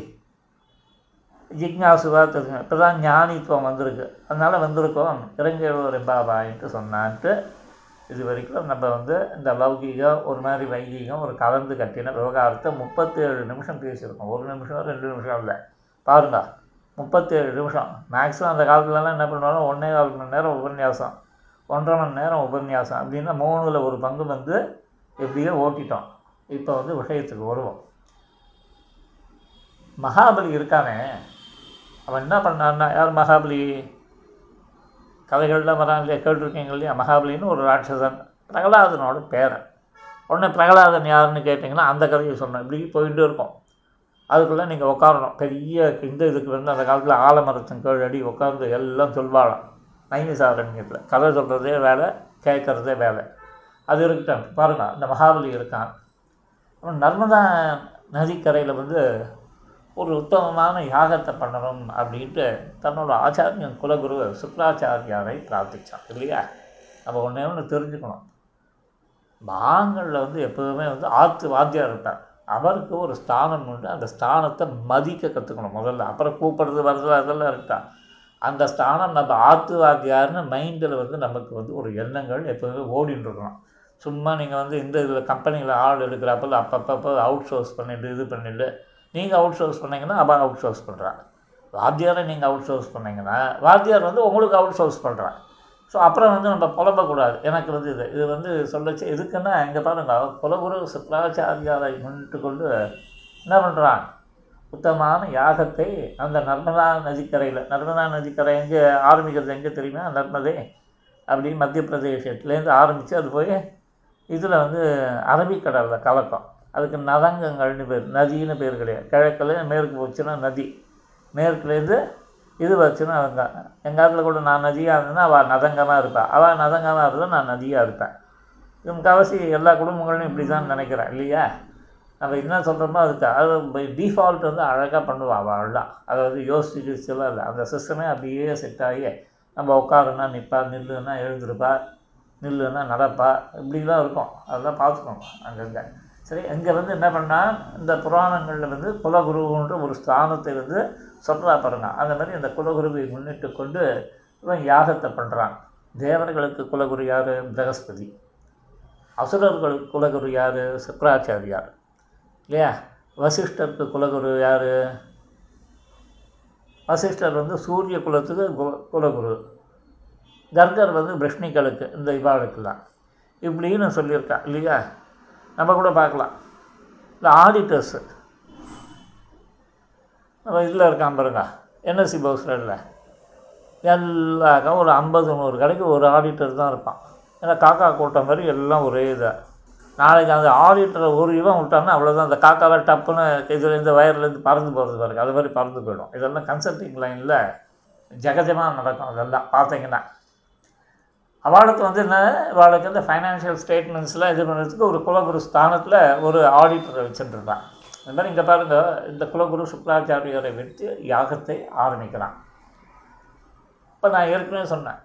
ஜிக்னாசுவாக தெரிஞ்சோம் இப்போ தான் ஞானித்துவம் வந்திருக்கு. அதனால் வந்திருக்கோம். இறங்கியவர் பாபாயின்ட்டு சொன்னான்ட்டு இது வரைக்கும் நம்ம வந்து இந்த லௌகீகம் ஒரு மாதிரி வைதீகம் ஒரு கலந்து கட்டின விவகாரத்தை முப்பத்தேழு நிமிஷம் பேசியிருக்கோம். ஒரு நிமிஷம் ரெண்டு நிமிஷம் இல்லை. பாருங்க முப்பத்தேழு நிமிஷம். மேக்ஸிமம் அந்த காலத்துலலாம் என்ன பண்ணுவாங்க? ஒன்றே கால் மணி நேரம் உபன்யாசம். ஒன்றரை மணி நேரம் உபன்யாசம். அப்படின்னா மூணில் ஒரு பங்கு வந்து எப்படியோ ஓட்டிட்டோம். இப்போ வந்து விஷயத்துக்கு வருவோம். மகாபலி இருக்கானே. அவன் என்ன பண்ணான்னா யார் மகாபலி? கதைகள்லாம் வரான் இல்லையா? கேட்டிருக்கீங்க இல்லையா? மகாபலின்னு ஒரு ராட்சசன் பிரகலாதனோட பேரன். உடனே பிரகலாதன் யாருன்னு கேட்டிங்கன்னா அந்த கதையை சொன்னேன். இப்படி போயிட்டு இருக்கும். அதுக்குள்ளே நீங்கள் உட்காரணும். பெரிய இந்த இதுக்கு வந்து அந்த காலத்தில் ஆலமரத்தின் கீழ் அடி உட்காந்து எல்லாம் சொல்வாளாம். நைமிசாரண்யத்தில். கதை சொல்கிறதே வேலை கேட்குறதே வேலை. அது இருக்கட்டும். பாருங்க இந்த மகாபலி இருக்கான். அவன் நர்மதா நதிக்கரையில் வந்து ஒரு உத்தமமான யாகத்தை பண்ணணும் அப்படின்ட்டு தன்னோட ஆச்சாரியன் குலகுரு சுக்ராச்சாரியாரை பிரார்த்திச்சான் இல்லையா? நம்ம ஒன்றே ஒன்று தெரிஞ்சுக்கணும். பாகங்களில் வந்து எப்போதுமே வந்து ஆற்று வாத்தியார் இருப்பார். அவருக்கு ஒரு ஸ்தானம் உண்டு. அந்த ஸ்தானத்தை மதிக்க கற்றுக்கணும் முதல்ல. அப்புறம் கூப்பிடுறது வர்றது அதெல்லாம் இருக்கா? அந்த ஸ்தானம் நம்ம ஆற்று வாத்தியார்னு மைண்டில் வந்து நமக்கு வந்து ஒரு எண்ணங்கள் எப்போதுமே ஓடின்னு இருக்கணும். சும்மா நீங்கள் வந்து இந்த இதில் கம்பெனியில் ஆள் எடுக்கிறப்பல அப்பப்போ அவுட் சோர்ஸ் பண்ணிட்டு இது பண்ணிட்டு நீங்கள் அவுட் சோர்ஸ் பண்ணிங்கன்னா அவன் அவுட் சோர்ஸ் பண்ணுறான் வாத்தியாரை நீங்கள் அவுட் சோர்ஸ் பண்ணிங்கன்னா வாத்தியார் வந்து உங்களுக்கு அவுட் சோர்ஸ் பண்ணுறான் ஸோ அப்புறம் வந்து நம்ம புலம்பக்கூடாது. எனக்கு வந்து இது இது வந்து சொல்லச்சு எதுக்குன்னா இங்கே பாருங்க குலகுரு சுக்ராச்சாரியாரை முன்னிட்டு கொண்டு என்ன பண்ணுறான் உத்தமான யாகத்தை அந்த நர்மதா நதிக்கரையில் நர்மதா நதிக்கரை எங்கே ஆரம்பிக்கிறது எங்கே தெரியுமா? நர்மதே அப்படின்னு மத்திய பிரதேசத்துலேருந்து ஆரம்பித்து அது போய் இதில் வந்து அரபிக்கடலில் கலக்கும். அதுக்கு நதங்கங்கள்னு பேர் நதின்னு பேர் கிடையாது. கிழக்கில் மேற்கு போச்சுன்னா நதி. மேற்குலேருந்து இது வச்சுன்னா அவங்க. எங்கள் ஆத்துல கூட நான் நதியாக இருந்தேன்னா அவள் நதங்கமாக இருப்பாள் அவள் நதங்கமாக இருந்தால் நான் நதியாக இருப்பேன். இது முக்கால்வாசி எல்லா குடும்பங்களும் இப்படி தான் நினைக்கிறேன் இல்லையா? நம்ம என்ன சொல்கிறோமோ அதுக்கு அது டிஃபால்ட் வந்து அழகாக பண்ணுவாள் அவள்லாம் அதை வந்து யோசிச்சு யோசிச்சுலாம் இல்லை. அந்த சிஸ்டமே அப்படியே செட் ஆகி நம்ம உட்காருன்னா நிற்பா நில்லுன்னா எழுந்திருப்பா நில்லுன்னா நடப்பா. இப்படிலாம் இருக்கும். அதெல்லாம் பார்த்துக்கோங்க அங்கங்கே. சரி இங்கே வந்து என்ன பண்ணால் இந்த புராணங்களில் வந்து குலகுருன்ற ஒரு ஸ்தானத்தை வந்து சொல்கிறா பாருங்க. அந்த மாதிரி அந்த குலகுருவை முன்னிட்டு கொண்டு இவன் யாகத்தை பண்ணுறான் தேவர்களுக்கு குலகுரு யார்? பிரகஸ்பதி. அசுரர்களுக்கு குலகுரு யார்? சுக்கராச்சாரியார். இல்லையா? வசிஷ்டருக்கு குலகுரு யார்? வசிஷ்டர் வந்து சூரிய குலத்துக்கு கு- குலகுரு. கர்கர் வந்து பிரஷ்னிகளுக்கு இந்த இவாளுக்கெல்லாம். இப்படின்னு சொல்லியிருக்கா இல்லையா? நம்ம கூட பார்க்கலாம். இந்த ஆடிட்டர்ஸு நம்ம இதில் இருக்கான் பாருங்க. என்எஸ்சி பவுசரில் எல்லாருக்கும் ஒரு ஐம்பது நூறு கடைக்கு ஒரு ஆடிட்டர் தான் இருப்பான். ஏன்னா காக்கா கூட்டம் மாதிரி எல்லாம் ஒரே இதாக நாளைக்கு அந்த ஆடிட்டரை ஒரு இவன் விட்டான்னா அவ்வளோதான் அந்த காக்காவில் டப்புன்னு இதில் இந்த வயர்லேருந்து பறந்து போகிறது பாருங்க. அது மாதிரி பறந்து போயிடும். இதெல்லாம் கன்சல்டிங் லைனில் ஜெகஜமாக நடக்கும். அதெல்லாம் பார்த்தீங்கன்னா. அவளுக்கு வந்து என்ன இவாளுக்கு இந்த ஃபைனான்ஷியல் ஸ்டேட்மெண்ட்ஸ்லாம் இது பண்ணுறதுக்கு ஒரு குலகுரு ஸ்தானத்தில் ஒரு ஆடிட்டரை வச்சுட்டுருக்கான் இந்த மாதிரி இங்கே பாருங்கள் இந்த குலகுரு சுக்ராச்சாரியரை வைத்து யாகத்தை ஆரம்பிக்கிறான். இப்போ நான் ஏற்கனவே சொன்னேன்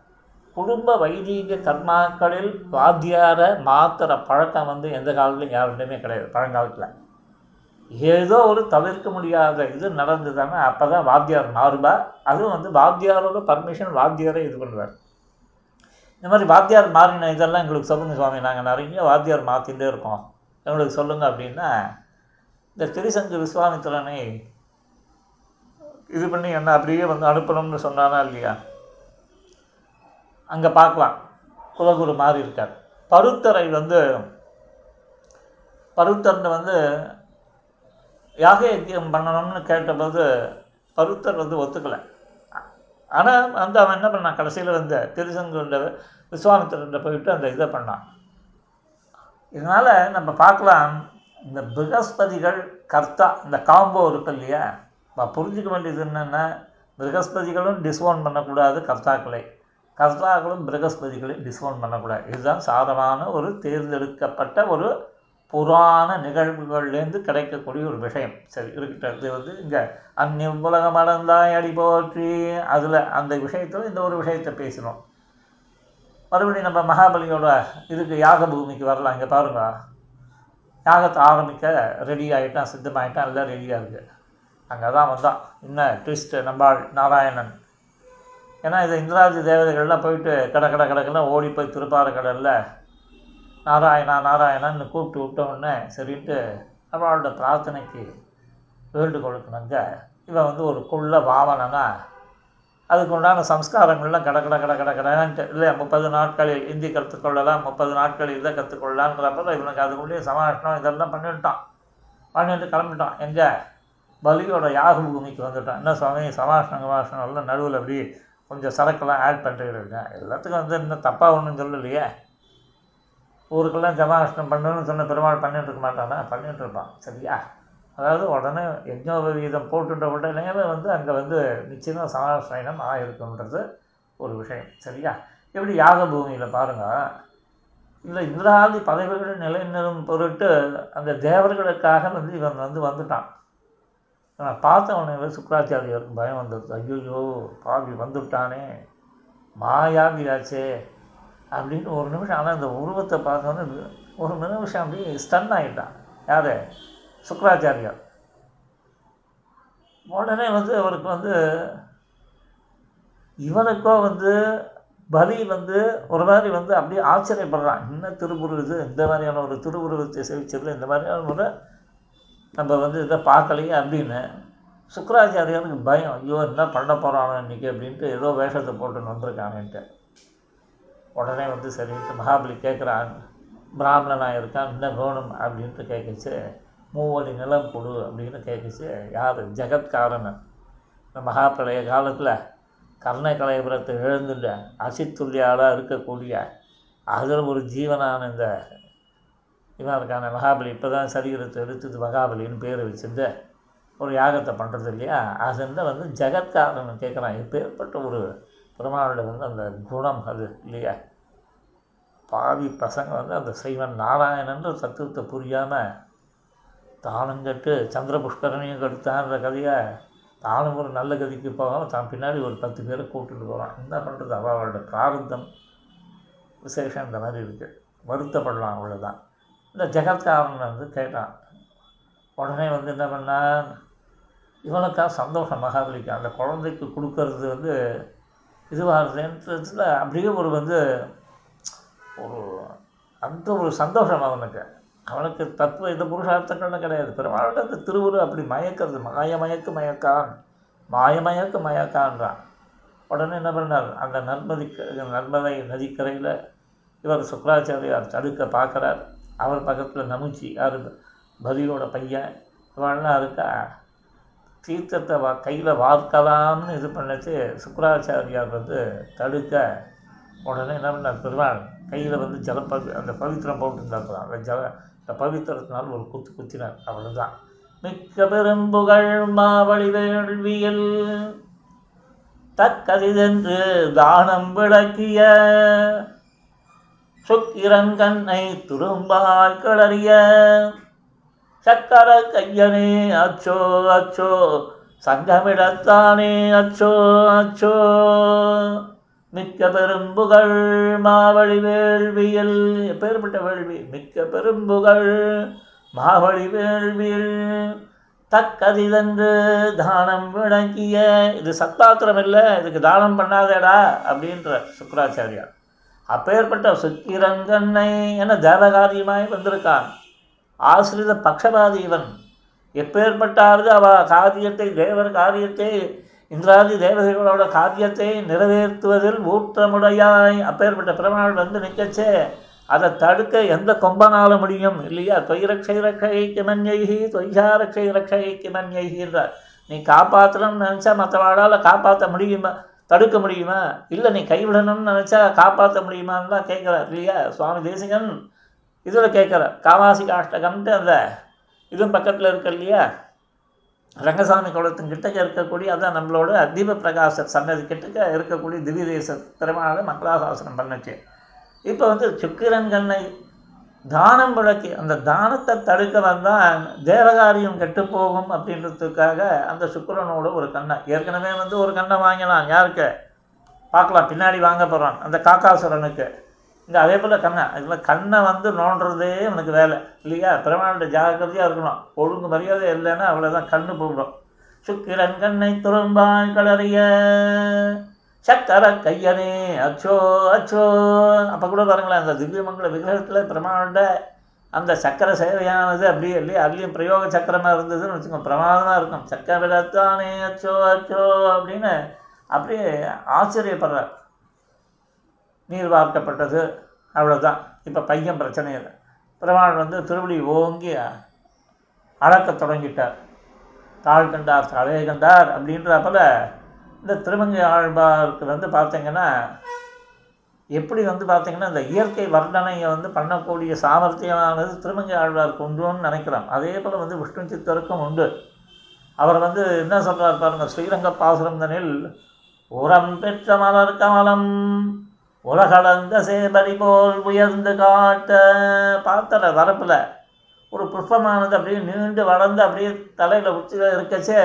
குடும்ப வைதீக கர்மாக்களில் வாத்தியாரை மாத்திர பழக்கம் வந்து எந்த காலத்துலையும் யாருடையுமே கிடையாது பழங்காலத்தில். ஏதோ ஒரு தவிர்க்க முடியாத இது நடந்ததுன்னா அப்போ தான் வாத்தியார் மாறுபா அதுவும் வந்து வாத்தியாரோட பர்மிஷன் வாத்தியாரே இது பண்ணுவார். இந்த மாதிரி வாத்தியார் மாறின இதெல்லாம் எங்களுக்கு சொல்லுங்கள் சுவாமி. நாங்கள் நிறைய வாத்தியார் மாற்றிகிட்டே இருக்கோம். எங்களுக்கு சொல்லுங்கள் அப்படின்னா இந்த திருசங்கு விஸ்வாமித்திரனை இது பண்ணி என்ன அப்படியே வந்து அனுப்பணும்னு சொன்னானா இல்லையா? அங்கே பார்க்கலாம். குலகுரு மாறி இருக்கார். பருத்தரை வந்து பருத்தர்னு வந்து யாக பண்ணணும்னு கேட்டபோது பருத்தர் வந்து ஒத்துக்கலை. ஆனால் வந்து அவன் என்ன பண்ணான்? கடைசியில் வந்து திருசங்குன்ற விஸ்வாமித்திரன் போயிட்டு அந்த இதை பண்ணான். இதனால் நம்ம பார்க்கலாம் இந்த பிருகஸ்பதிகள் கர்த்தா இந்த காம்போ இருக்கு இல்லையா? இப்போ புரிஞ்சுக்க வேண்டியது என்னென்னா ப்ரகஸ்பதிகளும் டிஸ்ஓன் பண்ணக்கூடாது கர்த்தாக்களை. கர்த்தாக்களும் பிருகஸ்பதிகளை டிஸ்ஓன் பண்ணக்கூடாது. இதுதான் சாதமான ஒரு தேர்ந்தெடுக்கப்பட்ட ஒரு புராண நிகழ்வுகள்லேருந்து கிடைக்கக்கூடிய ஒரு விஷயம். சரி இருக்கட்டும். வந்து இங்கே அந்நிய உலகம் அடந்தாய் அடி போற்றி அதில் அந்த விஷயத்தில் இந்த ஒரு விஷயத்தை பேசணும் மறுபடியும் நம்ம மகாபலியோட இதுக்கு யாக பூமிக்கு வரலாம். இங்கே பாருங்க. யாகத்தை ஆரம்பிக்க ரெடி ஆகிட்டான் சித்தமாகிட்டான் எல்லாம் ரெடியாக இருக்குது அங்கே தான் வந்தான். என்ன ட்விஸ்ட்டு நம்பாள் நாராயணன். ஏன்னா இது இந்திராஜி தேவதைகள்லாம் போயிட்டு கட கட கடக்கெல்லாம் ஓடி போய் திருப்பார கடலில் நாராயணா நாராயணன்னு கூப்பிட்டு விட்டோன்னே சரின்ட்டு அவளோட பிரார்த்தனைக்கு வேண்டுகோளுக்குனாங்க இவன் வந்து ஒரு குள்ள பாவனனாக அதுக்கு உண்டான சம்ஸ்காரங்கள்லாம் கட கட கட கட கடன்ட்டு. இல்லை முப்பது நாட்களில் இந்தி கற்றுக்கொள்ளலாம் முப்பது நாட்களில் இதை கற்றுக்கொள்ளலான்றப்ப இவனுக்கு அதுக்குள்ளேயே சமாஷ்டம் இதெல்லாம் பண்ணிவிட்டான். பண்ணிட்டு கிளம்பிட்டான். எங்கே? பலியோட யாக பூமிக்கு வந்துட்டான். என்ன சுவாமி? சமாஷ்டம் கமாஷ்டம் எல்லாம் நடுவில் அப்படி கொஞ்சம் சரக்கெல்லாம் ஆட் பண்ணிட்டு இருக்கேன். எல்லாத்துக்கும் வந்து இன்னும் தப்பாக ஒன்றும் சொல்லலையே? ஊருக்கெல்லாம் ஜமாஷ்டம் பண்ணணும்னு சொன்ன பெருமாள் பண்ணிட்டு இருக்க மாட்டானா? பண்ணிட்டு இருப்பான் சரியா? அதாவது உடனே யஜ்னோபவீதம் போட்டுட்ட உடனே வந்து அங்கே வந்து நிச்சயமாக சமாசயனம் ஆகிருக்குன்றது ஒரு விஷயம். சரியா? எப்படி யாக பூமியில் பாருங்கள் இல்லை இந்திராதி பதவிகள் நிலைநிறும் பொருட்டு அந்த தேவர்களுக்காக வந்து இவன் வந்து வந்துட்டான். நான் பார்த்த உடனே சுக்கராச்சாரியருக்கு பயம் வந்துடுது ஐயோ பாவி வந்துவிட்டானே மாயாவியாச்சே அப்படின்னு ஒரு நிமிஷம். ஆனால் அந்த உருவத்தை பார்த்தோன்னே ஒரு நிமிஷம் அப்படியே ஸ்டன் ஆகிட்டான் யார்? சுக்கராச்சாரியார் உடனே வந்து அவருக்கு வந்து இவனுக்கோ வந்து பலி வந்து ஒரு மாதிரி வந்து அப்படியே ஆச்சரியப்படுறான். என்ன திருவுருவம் இது? இந்த மாதிரியான ஒரு திருவுருவத்தை செவிச்சதில் இந்த மாதிரியான ஒரு நம்ம வந்து இதை பார்க்கலையே அப்படின்னு சுக்கராச்சாரியனுக்கு பயம். ஐயோ என்ன பண்ண போகிறானோ இன்றைக்கி அப்படின்ட்டு ஏதோ வேஷத்தை போட்டுன்னு வந்திருக்கானேன்ட்டு உடனே வந்து சரின்ட்டு மகாபலி கேட்குறான் பிராமணனாக இருக்கான் என்ன வேணும் அப்படின்ட்டு கேட்கச்சு மூவடி நிலம் கொடு அப்படின்னு கேட்குச்சு யார்? ஜெகத்காரணன் இந்த மகாபிரளய காலத்தில் கர்ண கலைபுரத்தை எழுந்துட்ட அசித்துல்லியாளாக இருக்கக்கூடிய அதில் ஒரு ஜீவனான இந்த இவன் இருக்கான மகாபலி இப்போ தான் சரீரத்தை எடுத்தது மகாபலின்னு பேர் வச்சுருந்து ஒரு யாகத்தை பண்ணுறது இல்லையா? அதுலேருந்து வந்து ஜெகத்காரன் கேட்குறான் எப்பேற்பட்ட ஒரு பெருமாளோட வந்து அந்த குணம் அது இல்லையா? பாவி பசங்க வந்து அந்த சைவன் நாராயணன்ற தத்துவத்தை புரியாமல் தாளம் கட்டு சந்திர புஷ்கரனையும் கெடுத்தான்ற கதையை? தானும் ஒரு நல்ல கதிக்கு போகாமல் தான் பின்னாடி ஒரு பத்து பேரை கூப்பிட்டுட்டு போகிறான் என்ன பண்ணுறது அவளோட பிராரத்தம் விசேஷம் இந்த மாதிரி இருக்குது வருத்தப்படலாம் அவ்வளோதான் இந்த ஜெகத்காரன் வந்து கேட்டான். உடனே வந்து என்ன பண்ணான்? இவனுக்கா சந்தோஷம் மகாபலிக்கு. அந்த குழந்தைக்கு கொடுக்கறது வந்து இதுவாகிறதுன்றதுல அப்படியே ஒரு வந்து ஒரு அந்த ஒரு சந்தோஷம் அவனுக்கு. அவனுக்கு தத்துவ இந்த புருஷார்த்தங்கள்லாம் கிடையாது. பெருமாளோட அந்த திருவுரு அப்படி மயக்கிறது. மாயமயக்கு மயக்கான் மாயமயக்கு மயக்கான்றான். உடனே என்ன பண்ணார்? அந்த நர்மதி நர்மதை நதிக்கரையில் இவர் சுக்கராச்சாரியார் தடுக்க பார்க்குறார். அவர் பக்கத்தில் நமுச்சி யார்? பதியோட பையன். இவெல்லாம் இருக்கா தீர்த்தத்தை வா கையில் வார்க்கலாம்னு இது பண்ணிச்சு. சுக்கராச்சாரியார் வந்து தடுக்க உடனே என்ன பண்ணார்? பெருமாள் கையில் வந்து ஜலப்பவி அந்த பவித்திரம் போட்டுருந்தாக்கலாம் அந்த ஜல இந்த பவித்திரத்தினால் ஒரு குத்து குத்தினார். அவ்வளோதான் மிக்க பெரும்புகழ் மாவழி வேள்வியில் தக்கதிதென்று தானம் விளக்கிய சுக்கிரன் கண்ணை துரும்பால் கிளறிய சக்கர கையனே அச்சோ அச்சோ சங்கமிடத்தானே அச்சோ அச்சோ. மிக்க பெரும்புகழ் மாவழி வேள்வியில். எப்பேற்பட்ட வேள்வி மிக்க பெரும்புகழ் மாவழி வேள்வியில். தக்கதிதென்று தானம் விளக்கிய இது சத்தாத்திரம் இல்லை இதுக்கு தானம் பண்ணாதேடா அப்படின்ற சுக்கராச்சாரியார். அப்பேற்பட்ட சுக்கிரங்கண்ணை என தேவகாரியமாய் வந்திருக்கான். ஆசிரித பக்ஷபாதி இவன். எப்பேற்பட்டாவது அவ காரியத்தை தேவர் காரியத்தை இந்திராதி தேவதைகளோட காரியத்தை நிறைவேற்றுவதில் ஊற்றமுடையாய். அப்பேற்பட்ட பெருமாள் வந்து நிற்கச்சே. அதை தடுக்க எந்த கொம்பனால முடியும். இல்லையா? தொய்ரக்ஷை ரக்ஷை கிமன்யைகி தொய்யா ரக்ஷை ரக்ஷை கிமன்யைகின்றார் நீ காப்பாற்றணும்னு நினச்சா மற்றவாடால் காப்பாற்ற முடியுமா? தடுக்க முடியுமா? இல்லை நீ கைவிடணும்னு நினச்சா காப்பாற்ற முடியுமான்னு தான் கேட்குறார். இல்லையா? சுவாமி தேசிகன் இதில் கேட்குறார். காமாசிக காஷ்டகம்ட்டு அந்த இதுவும் பக்கத்தில் இருக்கு இல்லையா? ரங்கசாமி குளத்தின் கிட்டக்க இருக்கக்கூடிய அதான் நம்மளோட தீப பிரகாசர் சன்னதி கிட்டக்க இருக்கக்கூடிய திவ்ய தேச பெருமாளை மங்களாசாசனம் பண்ணுச்சு. இப்போ வந்து சுக்கிரன் கண்ணை தானம் விளக்கி அந்த தானத்தை தடுக்க வந்தால் தேவகாரியம் கெட்டுப்போகும் அப்படின்றதுக்காக அந்த சுக்கிரனோட ஒரு கண்ணை. ஏற்கனவே வந்து ஒரு கண்ணை வாங்கினான். யாருக்கு? பார்க்கலாம். பின்னாடி வாங்க போகிறான் அந்த காக்காசுரனுக்கு. இங்கே அதே போல் கண்ணை. இதில் கண்ணை வந்து நோண்டுறதே அவனுக்கு வேலை. இல்லையா? பெருமாளுடைய ஜாக்கிரதையாக இருக்கணும். ஒழுங்கு மரியாதை இல்லைன்னா அவ்வளோதான் கண்ணு போடும் சுக்கிரன் கண்ணை துரும்பாய் கலறிய சக்கர கையனே. அச்சோ அச்சோ. அப்போ கூட பாருங்களேன் அந்த திவ்யமங்கல விக்கிரகத்தில் பிரமாண்ட அந்த சக்கர சேவையானது அப்படியே இல்லையா? அதுலேயும் பிரயோக சக்கரமாக இருந்ததுன்னு வச்சுக்கோங்க. பிரமாதமாக இருக்கும். சக்கரத்தானே அச்சோ அச்சோ அப்படின்னு அப்படியே ஆச்சரியப்படுறார். நீர் வார்க்கப்பட்டது அவ்வளோதான் இப்போ பையன் பிரச்சனை இல்லை. பெருமாள் வந்து திருவடி ஓங்கி அளக்கத் தொடங்கிட்டார். தாழ் கண்டார் தழைய கண்டார் அப்படின்றப்பல இந்த திருமங்கை ஆழ்வாருக்கு வந்து பார்த்தீங்கன்னா எப்படி வந்து பார்த்தீங்கன்னா இந்த இயற்கை வர்ணனையை வந்து பண்ணக்கூடிய சாமர்த்தியமானது திருமங்கை ஆழ்வாருக்கு உண்டுன்னு நினைக்கிறோம். அதே போல் வந்து விஷ்ணு சித்தருக்கும் உண்டு. அவர் வந்து என்ன சொல்கிறார் பாருங்கள் ஸ்ரீரங்க பாசுரந்தனில் உரம் பெற்ற மலர் கமலம் உலகளந்த சேபடி போல் உயர்ந்து காட்ட பார்த்தல வரப்பில். ஒரு புஷ்பமானது அப்படியே நீண்டு வளர்ந்து அப்படியே தலையில் உச்சியில் இருக்கச்சே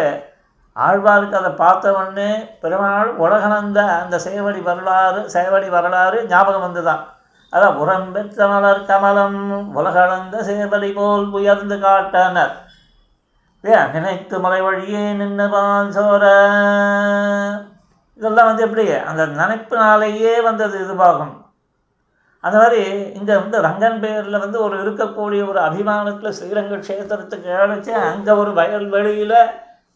ஆழ்வாருக்கு அதை பார்த்த உடனே பெருமாள் உலகளந்த அந்த சேவடி வரலாறு சேவடி வரலாறு ஞாபகம் வந்துதான். அதான் உரம் பெற்ற மலர் கமலம் உலகளந்த சேவடி போல் உயர்ந்து காட்டனர். ஏன் நினைத்து மலை வழியே நின்று பால் சோர? இதெல்லாம் வந்து எப்படி அந்த நினைப்பினாலேயே வந்தது இதுவாகும். அந்த மாதிரி இங்கே வந்து ரங்கன் பேரில் வந்து ஒரு இருக்கக்கூடிய ஒரு அபிமானத்தில் ஸ்ரீரங்க க்ஷேத்திரத்துக்கு அழைச்சி அங்கே ஒரு வயல்வெளியில்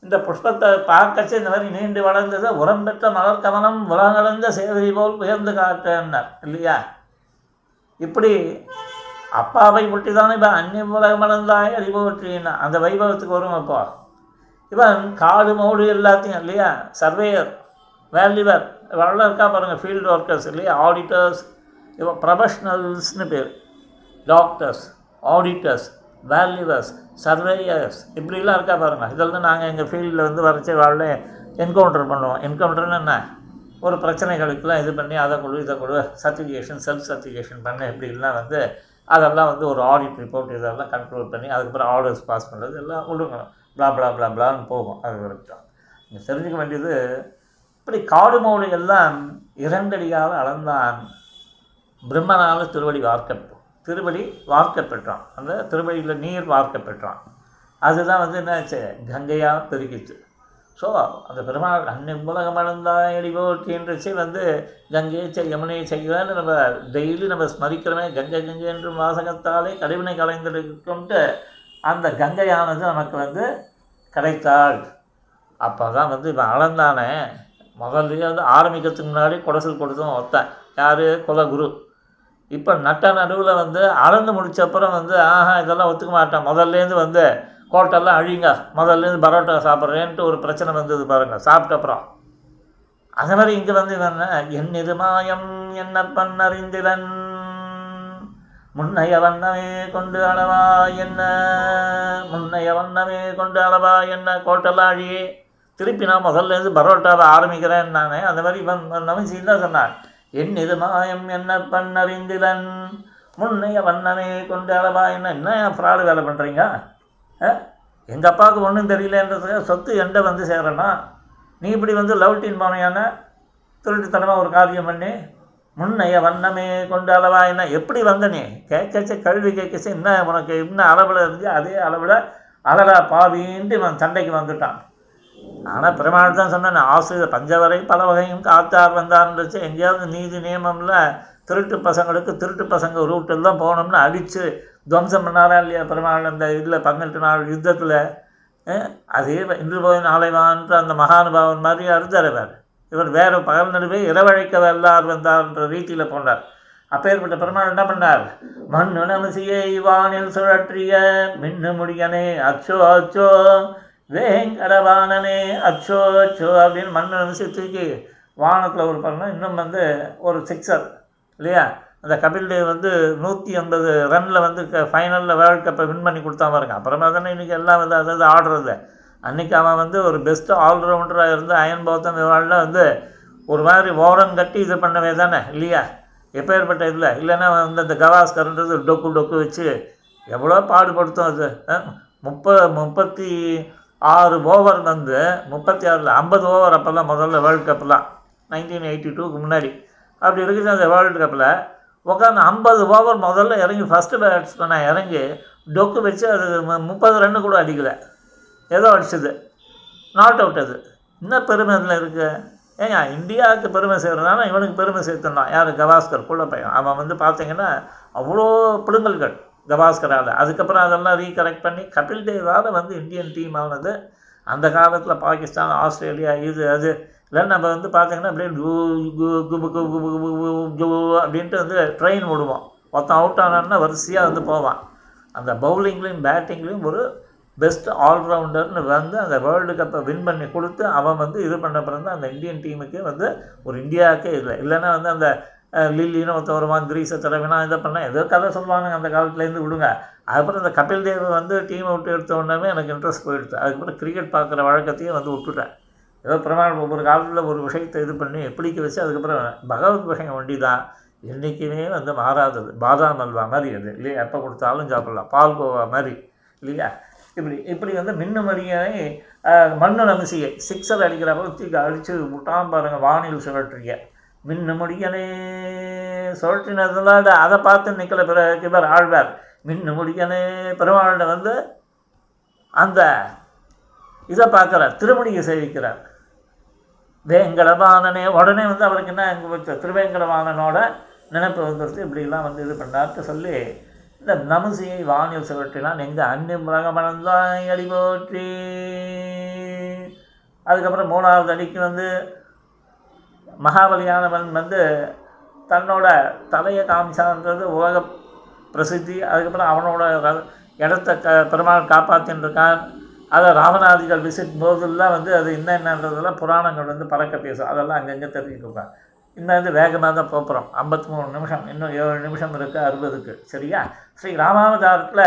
இந்த புஷ்பத்தை பார்க்கச்சு இந்த மாதிரி நீண்டு வளர்ந்தது உரம் பெற்ற மலர் கவனம் உலகலந்த சேவை போல் உயர்ந்து காட்டேன்னார் இல்லையா? இப்படி அப்பாவை ஒட்டி தானே இப்போ அந்நிய உலகம் மலர்ந்தாய் அந்த வைபவத்துக்கு வரும் அப்போ இவன் காடு மோடு எல்லாத்தையும் இல்லையா? சர்வேயர். வேல்யூவர் இவெல்லாம் இருக்கா பாருங்கள் ஃபீல்டு ஒர்க்கர்ஸ் இல்லையா? ஆடிட்டர்ஸ் இவன் ப்ரொஃபஷ்னல்ஸ்னு பேர். டாக்டர்ஸ் ஆடிட்டர்ஸ் வேல்யூவர்ஸ் சர்வேயர்ஸ் இப்படிலாம் இருக்கா பாருங்கள் இதெல்லாம் நாங்கள் எங்கள் ஃபீல்டில் வந்து வரைச்சி வாழ என்கவுண்டர் பண்ணுவோம். என்கவுண்டர்னு என்ன? ஒரு பிரச்சனைகளுக்கெல்லாம் இது பண்ணி அதை கொடு இதை கொடு சர்டிஃபிகேஷன் செல்ஃப் சர்டிஃபிகேஷன் பண்ண இப்படிலாம் வந்து அதெல்லாம் வந்து ஒரு ஆடிட் ரிப்போர்ட் இதெல்லாம் கண்ட்ரோல் பண்ணி அதுக்கப்புறம் ஆர்டர்ஸ் பாஸ் பண்ணுறது எல்லாம் விடுங்க ப்ளா ப்ளா ப்ளா ப்ளான்னு போகும். அது வரைக்கும் நீங்கள் தெரிஞ்சுக்க வேண்டியது இப்படி காடு மௌழி எல்லாம் இரண்டடியால் அளந்தான் பிரம்மனால் திருவடி வார்க்க திருவடி வார்க்க பெற்றான் அந்த திருவடியில் நீர் வார்க்க பெற்றான் அதுதான் வந்து என்னாச்சு? கங்கையாக பெருகிச்சு. ஸோ அந்த பெருமாள் அன்னை உலகம் அழுந்தாயடி போற்றி வந்து கங்கையை செய் யமுனையை செய்வான்னு நம்ம டெய்லி நம்ம ஸ்மரிக்கிறோமே கங்கை கங்கை என்று வாசகத்தாலே கழிவினை கலைந்திருக்கும்ட்டு அந்த கங்கையானது நமக்கு வந்து கிடைத்தாள். அப்போ தான் வந்து இவன் அளந்தானே. முதல்லையே வந்து ஆரம்பிக்கிறதுக்கு முன்னாடி குடசல் கொடுத்தும் ஒருத்தன். யார்? குலகுரு. இப்போ நட்ட நடுவில் வந்து அளந்து முடிச்ச அப்புறம் வந்து ஆஹா இதெல்லாம் ஒத்துக்க மாட்டேன். முதல்லேருந்து வந்து கோட்டெல்லாம் அழிங்க. முதல்லேருந்து பரோட்டா சாப்பிட்றேன்ட்டு ஒரு பிரச்சனை வந்தது பாருங்கள் சாப்பிட்ட அப்புறம். அதே மாதிரி இங்கே வந்து இவன் என் இது மாயம் என்ன பண்ணறிந்திலன் முன்னைய வண்ணமே கொண்டு அளவா என்ன? முன்னைய வண்ணமே கொண்டு அளவா என்ன? கோட்டெல்லாம் அழியே. திருப்பி நான் முதல்ல இருந்து பரோட்டாவை ஆரம்பிக்கிறேன் நான். அந்த மாதிரி இவன் நமிச்சு தான் சொன்னான் என் இது மாயம் என்ன பண்ணறிந்திலன்? முன்னைய வண்ணமே கொண்டு அளவா என்ன என்ன ஃப்ராடு வேலை பண்ணுறீங்க எங்கள் அப்பாவுக்கு ஒன்றும் தெரியலன்றதுக்காக சொத்து எண்டை வந்து சேரனா நீ இப்படி வந்து லவ் டீன் போனையான திருட்டுத்தனமாக ஒரு காரியம் பண்ணி முன்னைய வண்ணமே கொண்டு அளவா என்ன எப்படி வந்த நீ? கேட்கச்ச கல்வி கேட்கச்சு என்ன உனக்கு என்ன அளவில் இருந்து அதே அளவில் அழகா பாவின்ட்டு இவன் சண்டைக்கு வந்துட்டான். ஆனால் பெருமாள் தான் சொன்னேன். ஆசிரியர் பஞ்சவரை பல வகையும் காத்தார் வந்தார்ன்றச்சு. எங்கேயாவது நீதி நியமமில் திருட்டு பசங்களுக்கு திருட்டு பசங்க ரூட்டில் தான் போகணும்னு அடித்து துவம்சம் பண்ணாரா இல்லையா பெருமாள் அந்த இதில் பதினெட்டு நாள் யுத்தத்தில் அதே இன்று போய் நாளை வான்ற அந்த மகானுபாவன் மாதிரி அறுத்தார் இவர். இவர் வேறு பகல் நடுவே இரவழைக்க வல்லார் வந்தார்ன்ற ரீதியில் போனார். அப்பேற்பட்ட பெருமாள் என்ன பண்ணார்? மண்ணு நமசியை வானில் சுழற்றிய மின்னு முடியனே அச்சோ அச்சோ வேங்கடவானனே அச்சோ அச்சோ அப்படின்னு மண்ணை நிமிஷம் தூக்கி வானத்தில் ஒரு பண்ணால் இன்னும் வந்து ஒரு சிக்ஸர் இல்லையா? அந்த கபில் தேவ் வந்து நூற்றி ஐம்பது ரனில் வந்து க ஃபைனலில் வேர்ல்ட் கப்பை வின் பண்ணி கொடுத்தா பாருங்க. அப்புறமா தானே இன்றைக்கி எல்லாம் வந்து அதாவது ஆடுறது. அன்றைக்கி அவன் வந்து ஒரு பெஸ்ட்டு ஆல்ரவுண்டராக இருந்து அயன் பௌத்தம் வாழ்ல வந்து ஒரு மாதிரி ஓரம் கட்டி இது பண்ணவே தானே இல்லையா? எப்பேற்பட்ட இதில்? இல்லைன்னா வந்து அந்த கவாஸ்கர்ன்றது டொக்கு டொக்கு வச்சு எவ்வளோ பாடுபடுத்தும் அது முப்ப முப்பத்தி ஆறு ஓவர் வந்து முப்பத்தி ஆறில் ஐம்பது ஓவர் அப்போல்லாம் முதல்ல வேர்ல்டு கப்லாம் நைன்டீன் எயிட்டி டூக்கு முன்னாடி. அப்படி இருக்குது அந்த வேர்ல்டு கப்பில் உட்காந்து ஐம்பது ஓவர் முதல்ல இறங்கி ஃபஸ்ட்டு பேட்ஸ்மேனாக இறங்கி டொக்கு வச்சு அது முப்பது ரன்னு கூட அடிக்கலை. ஏதோ அடிச்சது. நாட் அவுட் அது. என்ன பெருமை அதில் இருக்குது ஏங்க இந்தியாவுக்கு பெருமை சேர்றதுனால இவனுக்கு பெருமை சேர்த்துனான் யார் கவாஸ்கர் கூட பையன் அவன் வந்து பார்த்தீங்கன்னா அவ்வளோ பிடுங்கல்கள் கவாஸ்கரால் அதுக்கப்புறம் அதெல்லாம் ரீகரெக்ட் பண்ணி கபில் தேவால் வந்து இந்தியன் டீம் ஆனது. அந்த காலத்தில் பாகிஸ்தான் ஆஸ்திரேலியா இது அது. இல்லை நம்ம வந்து பார்த்தீங்கன்னா அப்படியே கு கு குபு குபு குபு குபு குபு அப்படின்ட்டு வந்து ட்ரெயின் விடுவோம் ஒருத்தன் அவுட் ஆனான்னா வரிசையாக வந்து போவான். அந்த பவுலிங்லேயும் பேட்டிங்லேயும் ஒரு பெஸ்ட் ஆல்ரவுண்டர்னு வந்து அந்த வேர்ல்டு கப்பை வின் பண்ணி கொடுத்து அவன் வந்து இது பண்ண பிறகு அந்த இந்தியன் டீமுக்கே வந்து ஒரு இந்தியாவுக்கே இல்லை. இல்லைன்னா வந்து அந்த லில்லின்னு ஒருத்த வருவான் கிரீஸை தடவினா இதை பண்ணால் ஏதோ கதை சொல்லுவானுங்க அந்த காலத்துலேருந்து விடுங்க. அதுக்கப்புறம் இந்த கபில் தேவ் வந்து டீமை விட்டு எடுத்த உடனே எனக்கு இன்ட்ரெஸ்ட் போயிடுச்சு. அதுக்கப்புறம் கிரிக்கெட் பார்க்குற வழக்கத்தையும் வந்து விட்டுட்டேன். ஏதோ பிரமாணம் ஒவ்வொரு காலத்தில் ஒரு விஷயத்தை இது பண்ணி எப்படிக்க வச்சு அதுக்கப்புறம் பகவத் விஷயம் ஒண்டி தான் என்றைக்குமே வந்து மாறாதது. பாதாம் அல்வா மாதிரி அது. இல்லையா? எப்போ கொடுத்தாலும் சாப்பிட்லாம். பால்கோவா மாதிரி. இல்லையா? இப்படி இப்படி வந்து மின்னு மணியை மண்ணு நமிசியை சிக்ஸர் அடிக்கிறப்ப தூக்கி அடித்து விட்டான் பாருங்கள் வானில் சுழற்றிய. மின்னு முடியனே சுழற்றினதுனால அதை பார்த்து நிற்கல பிறகு இவர் ஆழ்வார். மின்னு முடியனே பெருமாள்கிட்ட வந்து அந்த இதை பார்க்குறார் திருமணியை சேவிக்கிறார். வேங்கடவானனே உடனே வந்து அவருக்கு என்ன இங்கே திருவேங்கடவானனோட நினைப்பு வந்துடுச்சு இப்படிலாம் வந்து இது பண்ணார்ட்டு சொல்லி இந்த நமசியை வானில் சுழற்றினான். எங்கே அன்னி முலகமணந்தாய் அடி போற்றி அதுக்கப்புறம் மூணாவது அடிக்கு வந்து மகாபலியானவன் வந்து தன்னோட தலையை காமிச்சான்றது உலக பிரசித்தி. அதுக்கப்புறம் அவனோட இடத்த க பெருமாள் காப்பாற்றின்னு இருக்கான் அதை ராமநாதிகள் விசிட் போதெல்லாம் வந்து அது என்னென்னன்றதெல்லாம் புராணங்கள் வந்து பறக்க பேசும். அதெல்லாம் அங்கங்கே தெரிஞ்சுக்கோங்க இந்த வந்து வேகமாக தான் போகிறோம் ஐம்பத்தி மூணு நிமிஷம் இன்னும் ஏழு நிமிஷம் இருக்குது அறுபதுக்கு. சரியா? ஸ்ரீ ராமாவதாரத்தில்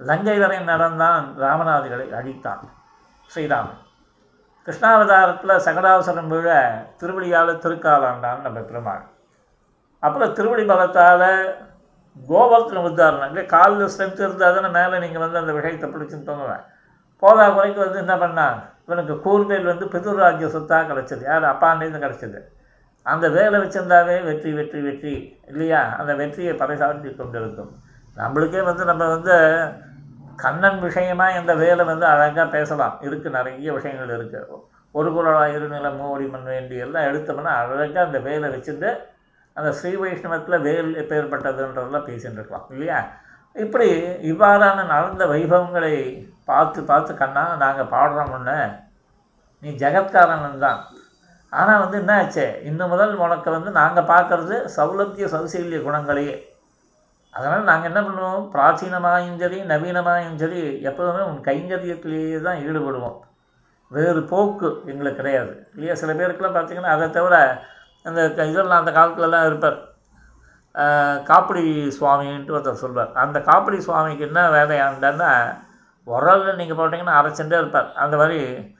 லங்கை வரை நடந்தான் ராமநாதிகளை அழித்தான் ஸ்ரீராமன். கிருஷ்ணாவதாரத்தில் சகடாவசரம் விழ திருவடியால் திருக்காலாண்டான் நம்ம பெருமாள். அப்புறம் திருவடி பலத்தால் கோபத்தில் உத்தாரணம். இல்லை காலில் ஸ்ட்ரென்த் இருந்தால் தானே மேலே நீங்கள் வந்து அந்த விஷயத்தை பிடிச்சுன்னு தோணுவேன். போதா குறைக்கு வந்து என்ன பண்ணான் இவனுக்கு கூர்மையில் வந்து பிதுராஜ்ய சொத்தாக கிடச்சிது. யார்? அப்பாண்டேருந்து கிடச்சிது. அந்த வேலை வச்சிருந்தாவே வெற்றி வெற்றி வெற்றி இல்லையா? அந்த வெற்றியை பறைசாற்றி கொண்டிருக்கும். நம்மளுக்கே வந்து நம்ம வந்து கண்ணன் விஷயமாக இந்த வேலை வந்து அழகாக பேசலாம். இருக்குது நிறைய விஷயங்கள் இருக்குது ஒரு குரலாக இருநில மூடி மண் வேண்டி எல்லாம் எடுத்தோம்னா அழகாக அந்த வேலை வச்சுட்டு அந்த ஸ்ரீ வைஷ்ணவத்தில் வேல் எப்பேற்பட்டதுன்றதெல்லாம் பேசிகிட்டு இருக்கலாம் இல்லையா? இப்படி இவ்வாறான நடந்த வைபவங்களை பார்த்து பார்த்து கண்ணா நாங்கள் பாடுறோம் நீ ஜெகத்காரணன் தான். ஆனால் வந்து என்ன ஆச்சு இன்னும் முதல் உனக்கு வந்து நாங்கள் பார்க்கறது சௌலபிய சௌசீல்ய குணங்களையே. அதனால் நாங்கள் என்ன பண்ணுவோம்? பிராச்சீனமாயும் சரி நவீனமாயும் சரி எப்போதுமே உன் கைங்கரியத்திலேயே தான் ஈடுபடுவோம். வேறு போக்கு எங்களுக்கு கிடையாது. இல்லையா? சில பேருக்குலாம் பார்த்தீங்கன்னா அதை தவிர அந்த க- இதெல்லாம் அந்த காலத்துலலாம் இருப்பார். காப்படி காப்பிடி சுவாமின்ட்டு ஒருத்தர் சொல்வார். அந்த காப்பிடி சுவாமிக்கு என்ன வேலையாண்டான்னா உரலில் நீங்கள் போட்டிங்கன்னா அரைச்சுட்டே இருப்பார். அந்த மாதிரி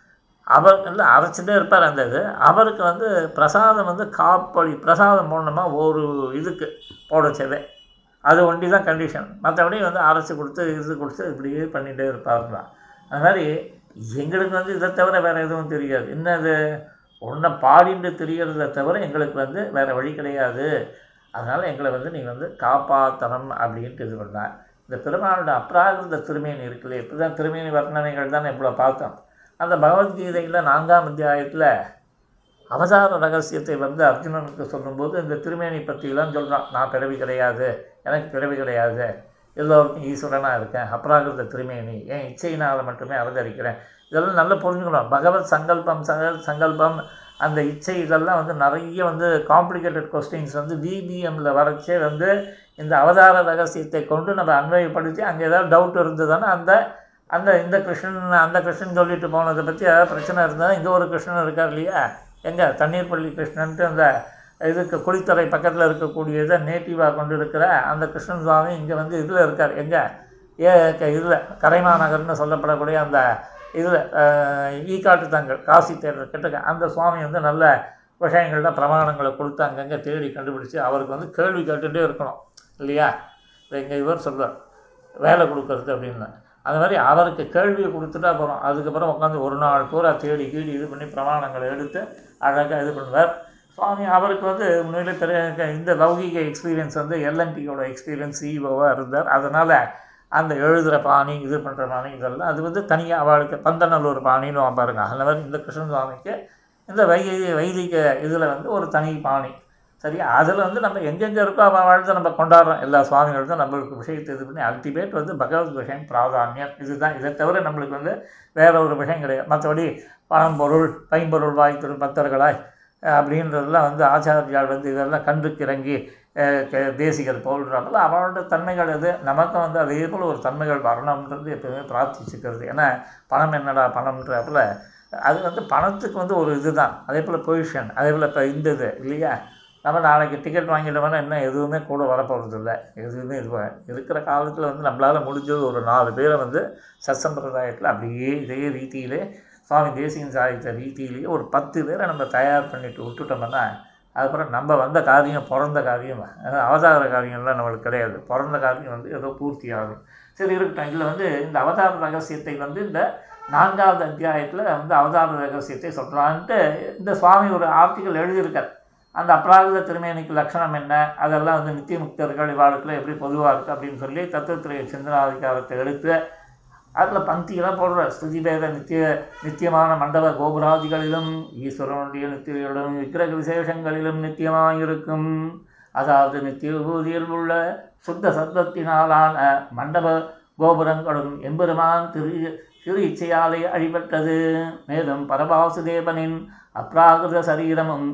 அவர் இல்லை அரைச்சுட்டே இருப்பார் அந்த இது. அவருக்கு வந்து பிரசாதம் வந்து காப்படி பிரசாதம் போடணுமா ஒரு இதுக்கு போட வச்சதே அது ஒண்டி தான் கண்டிஷன் மற்றபடி வந்து அரைச்சி கொடுத்து இது கொடுத்து இப்படியே பண்ணிகிட்டே இருப்பாங்க அது மாதிரி எங்களுக்கு வந்து இதை தவிர வேறு எதுவும் தெரியாது. என்னது? ஒன்றை பாடிண்டு தெரியறதை தவிர எங்களுக்கு வந்து வேறு வழி கிடையாது. அதனால் எங்களை வந்து நீ வந்து காப்பாற்றணும் அப்படின்ட்டு இது பண்ணார். இந்த பெருமாளோட அப்ராகிருத திருமேனி இருக்குல்ல இப்படி தான் திருமேனி வர்ணனைகள் தான் இவ்வளோ பார்த்தோம். அந்த பகவத்கீதையில் நான்காம் அத்தியாயத்தில் அவதார ரகசியத்தை வந்து அர்ஜுனனுக்கு சொல்லும்போது இந்த திருமேனி பற்றிலாம் சொல்கிறான் நான் பிறவி கிடையாது. எனக்கு பிறவி கிடையாது. எல்லோருக்கும் ஈஸ்வரனாக இருக்கேன். அப்ராகிருத திருமேனி என் இச்சையினால் மட்டுமே அவதரிக்கிறேன் இதெல்லாம் நல்லா புரிஞ்சுக்கணும். பகவத் சங்கல்பம் சங்க சங்கல்பம் அந்த இச்சை இதெல்லாம் வந்து நிறைய வந்து காம்ப்ளிகேட்டட் கொஸ்டின்ஸ் வந்து விபிஎம்மில் வரைச்சே வந்து இந்த அவதார ரகசியத்தை கொண்டு நம்ம அன்வயப்படுத்தி அங்கே ஏதாவது டவுட் இருந்ததுன்னா அந்த அந்த இந்த கிருஷ்ணன் அந்த கிருஷ்ணன் சொல்லிட்டு போனதை பற்றி ஏதாவது பிரச்சனை இருந்தால் இங்கே ஒரு கிருஷ்ணன் இருக்கார் இல்லையா? எங்கே? தண்ணீர்பள்ளி கிருஷ்ணன்ட்டு அந்த இதுக்கு குளித்தலை பக்கத்தில் இருக்கக்கூடியதை நேட்டிவாக கொண்டு இருக்கிற அந்த கிருஷ்ணன் சுவாமி இங்கே வந்து இதில் இருக்கார். எங்கே? ஏ இதில். கரைமாநகர்னு சொல்லப்படக்கூடிய அந்த இதில் ஈக்காட்டு தங்கள் காசி தேட்டர் கிட்டக்க அந்த சுவாமி வந்து நல்ல விஷயங்கள்ல பிரமாணங்களை கொடுத்து அங்கங்கே தேடி கண்டுபிடிச்சி அவருக்கு வந்து கேள்வி கேட்டுகிட்டே இருக்கணும். இல்லையா? எங்கள் இவர் சொல்வார் வேலை கொடுக்கறது அப்படின்னு. அது மாதிரி அவருக்கு கேள்வியை கொடுத்துட்டா போகிறோம் அதுக்கப்புறம் உட்காந்து ஒரு நாள் பூரா தேடி கீடி இது பண்ணி பிரமாணங்களை எடுத்து அழகாக இது பண்ணுவார். சுவாமி அவருக்கு வந்து உண்மையிலே தெரிய இந்த லௌகிக எக்ஸ்பீரியன்ஸ் வந்து எல்என்டியோட எக்ஸ்பீரியன்ஸ் சிஇஓவாக இருந்தார். அதனால் அந்த எழுதுகிற பாணி இது பண்ணுற பாணி இதெல்லாம். அது வந்து தனியாக அவளுக்கு பந்தநல்லூர் பாணின்னு பாருங்க. அந்த மாதிரி இந்த கிருஷ்ணன் சுவாமிக்கு இந்த வைதி வைதிக இதில் வந்து ஒரு தனி பாணி. சரியா? அதில் வந்து நம்ம எங்கெங்கே இருக்கோ அவள் வாழ்த்து நம்ம கொண்டாடுறோம். எல்லா சுவாமிகளுக்கும் நம்மளுக்கு விஷயத்தை இது பண்ணி அல்டிமேட் வந்து பகவத் விஷயம் பிராதானியம். இதுதான். இதை தவிர நம்மளுக்கு வந்து வேற ஒரு விஷயம் கிடையாது. மற்றபடி பழம்பொருள் பைம்பொருள் வாய்த்திரு பக்தர்களாய் அப்படின்றதெல்லாம் வந்து ஆச்சாரியார் வந்து இதெல்லாம் கண்டுக்கு இறங்கி தேசிகர் போல்றாங்களோ அவனோட தன்மைகள் அது நமக்கும் வந்து அதே போல் ஒரு தன்மைகள் வரணுன்றது எப்பவுமே பிரார்த்திச்சுக்கிறது. ஏன்னா பணம் என்னடா பணம்ன்றப்பல அது வந்து பணத்துக்கு வந்து ஒரு இதுதான். அதே போல் பொசிஷன் அதே போல் இப்போ இந்த இது இல்லையா? நம்ம நாளைக்கு டிக்கெட் வாங்கிட்டோம்னா என்ன? எதுவுமே கூட வரப்போகிறது இல்லை எதுவுமே இது இருக்கிற காலத்தில் வந்து நம்மளால் முடிஞ்சது ஒரு நாலு பேரை வந்து சத்சம்பிரதாயத்தில் அப்படியே இதே ரீதியிலே சுவாமி தேசிகன் சாதித்த ரீதியிலேயே ஒரு பத்து பேரை நம்ம தயார் பண்ணிட்டு விட்டுட்டோம்னா அதுக்கப்புறம் நம்ம வந்த காரியம் பிறந்த காரியம் அஹ் அவதார காரியம்லாம் நம்மளுக்கு கிடையாது. பிறந்த காரியம் வந்து ஏதோ பூர்த்தி ஆகும். சரி இருக்கட்டும். இதில் வந்து இந்த அவதார ரகசியத்தை வந்து இந்த நான்காவது அத்தியாயத்தில் வந்து அவதார ரகசியத்தை சொல்கிறான்ட்டு இந்த சுவாமி ஒரு ஆர்டிக்கல் எழுதியிருக்கார். அந்த அப்ராகித திருமேனிக்கு லட்சணம் என்ன? அதெல்லாம் வந்து நித்திய முக்தர்கள் இவாளுக்குள்ள எப்படி பொதுவாக இருக்குது அப்படின்னு சொல்லி தத்துவத்துறை சிந்தனாதிகாரத்தை எடுத்து அதில் பந்தியெல்லாம் போடுற ஸ்துதி பேத நித்திய நித்தியமான மண்டப கோபுராதிகளிலும் ஈஸ்வரனுடைய நித்தியிலும் விக்கிரக விசேஷங்களிலும் நித்தியமாயிருக்கும். அதாவது நித்திய விபூதியில் உள்ள சுத்த சத்தத்தினாலான மண்டப கோபுரங்களும் எம்பெருமான் திரு திரு இச்சையாலே அழிபட்டது. மேலும் பரபாசுதேவனின் அப்ராகிருத சரீரமும்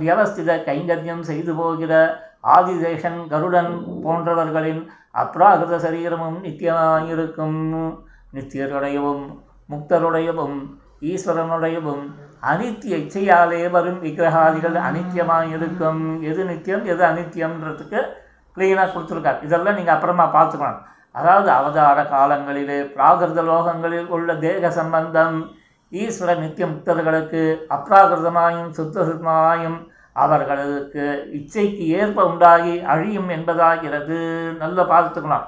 வியவஸ்தித கைங்கரியம் செய்து போகிற ஆதிசேஷன் கருடன் போன்றவர்களின் அப்ராகிருத சரீரமும் நித்தியமாயிருக்கும் நித்தியருடையவும் முக்தருடையவும் ஈஸ்வரனுடையவும் அனித்திய இச்சையாலே வரும் விக்கிரகாதிகள் அனித்தியமாயிருக்கும். எது நித்தியம் எது அனித்தியம்ன்றதுக்கு க்ளீனாக கொடுத்துருக்கார். இதெல்லாம் நீங்கள் அப்புறமா பார்த்துக்கலாம் அதாவது அவதார காலங்களிலே பிராகிருத லோகங்களில் உள்ள தேக சம்பந்தம் ஈஸ்வர நித்திய முக்தர்களுக்கு அப்ராகிருதமாயும் சுத்தசுத்தமாயும் அவர்களுக்கு இச்சைக்கு ஏற்ப உண்டாகி அழியும் என்பதாகிறது. நல்லா பார்த்துக்கலாம்.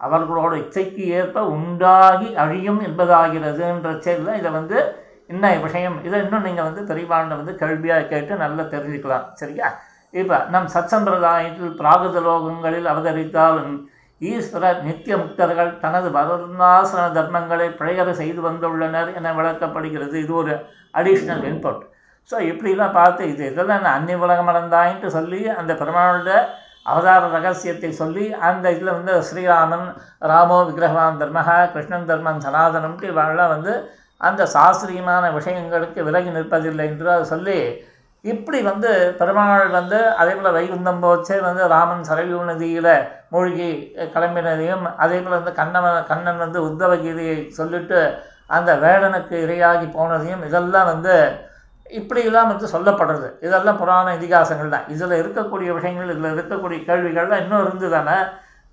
அவர்களோட இச்சைக்கு ஏற்ப உண்டாகி அழியும் என்பதாகிறதுன்ற செயலில் இதை வந்து என்ன விஷயம்? இதை இன்னும் நீங்கள் வந்து பெரியவாண்ட வந்து கேள்வியாக கேட்டு நல்லா தெரிஞ்சுக்கலாம். சரியா? இப்போ நம் சத்சம்பிரதாயத்தில் பிராகிருத லோகங்களில் அவதரித்தாலும் ஈஸ்வரர் நித்திய முக்தர்கள் தனது வருணாசிரம தர்மங்களை பிழையற செய்து வந்துள்ளனர் என விளக்கப்படுகிறது. இது ஒரு அடிஷ்னல் இன்புட் ஸோ இப்படிலாம் பார்த்து இது இதெல்லாம் நான் அன்னி உலகம் அடைந்தாயின்ட்டு சொல்லி அந்த பெருமாளோட அவதார ரகசியத்தை சொல்லி அந்த இதில் வந்து ஸ்ரீராமன் ராமோ விக்கிரகவான் தர்மஹா கிருஷ்ணன் தர்மன் சனாதனம்ட்டு இவெல்லாம் வந்து அந்த சாஸ்திரியமான விஷயங்களுக்கு விலகி நிற்பதில்லை என்று அதை சொல்லி இப்படி வந்து பெருமாள் வந்து அதே போல் வைகுந்தம் போச்சே வந்து ராமன் சரவி நதியில் மூழ்கி கிளம்பினதையும் அதே போல் வந்து கண்ணவன் கண்ணன் வந்து உத்தவகீதையை சொல்லிட்டு அந்த வேடனுக்கு இரையாகி போனதையும் இதெல்லாம் வந்து இப்படியெல்லாம் வந்து சொல்லப்படுறது. இதெல்லாம் புராண இதிகாசங்கள் தான். இதில் இருக்கக்கூடிய விஷயங்கள் இதில் இருக்கக்கூடிய கேள்விகள்லாம் இன்னும் இருந்து தானே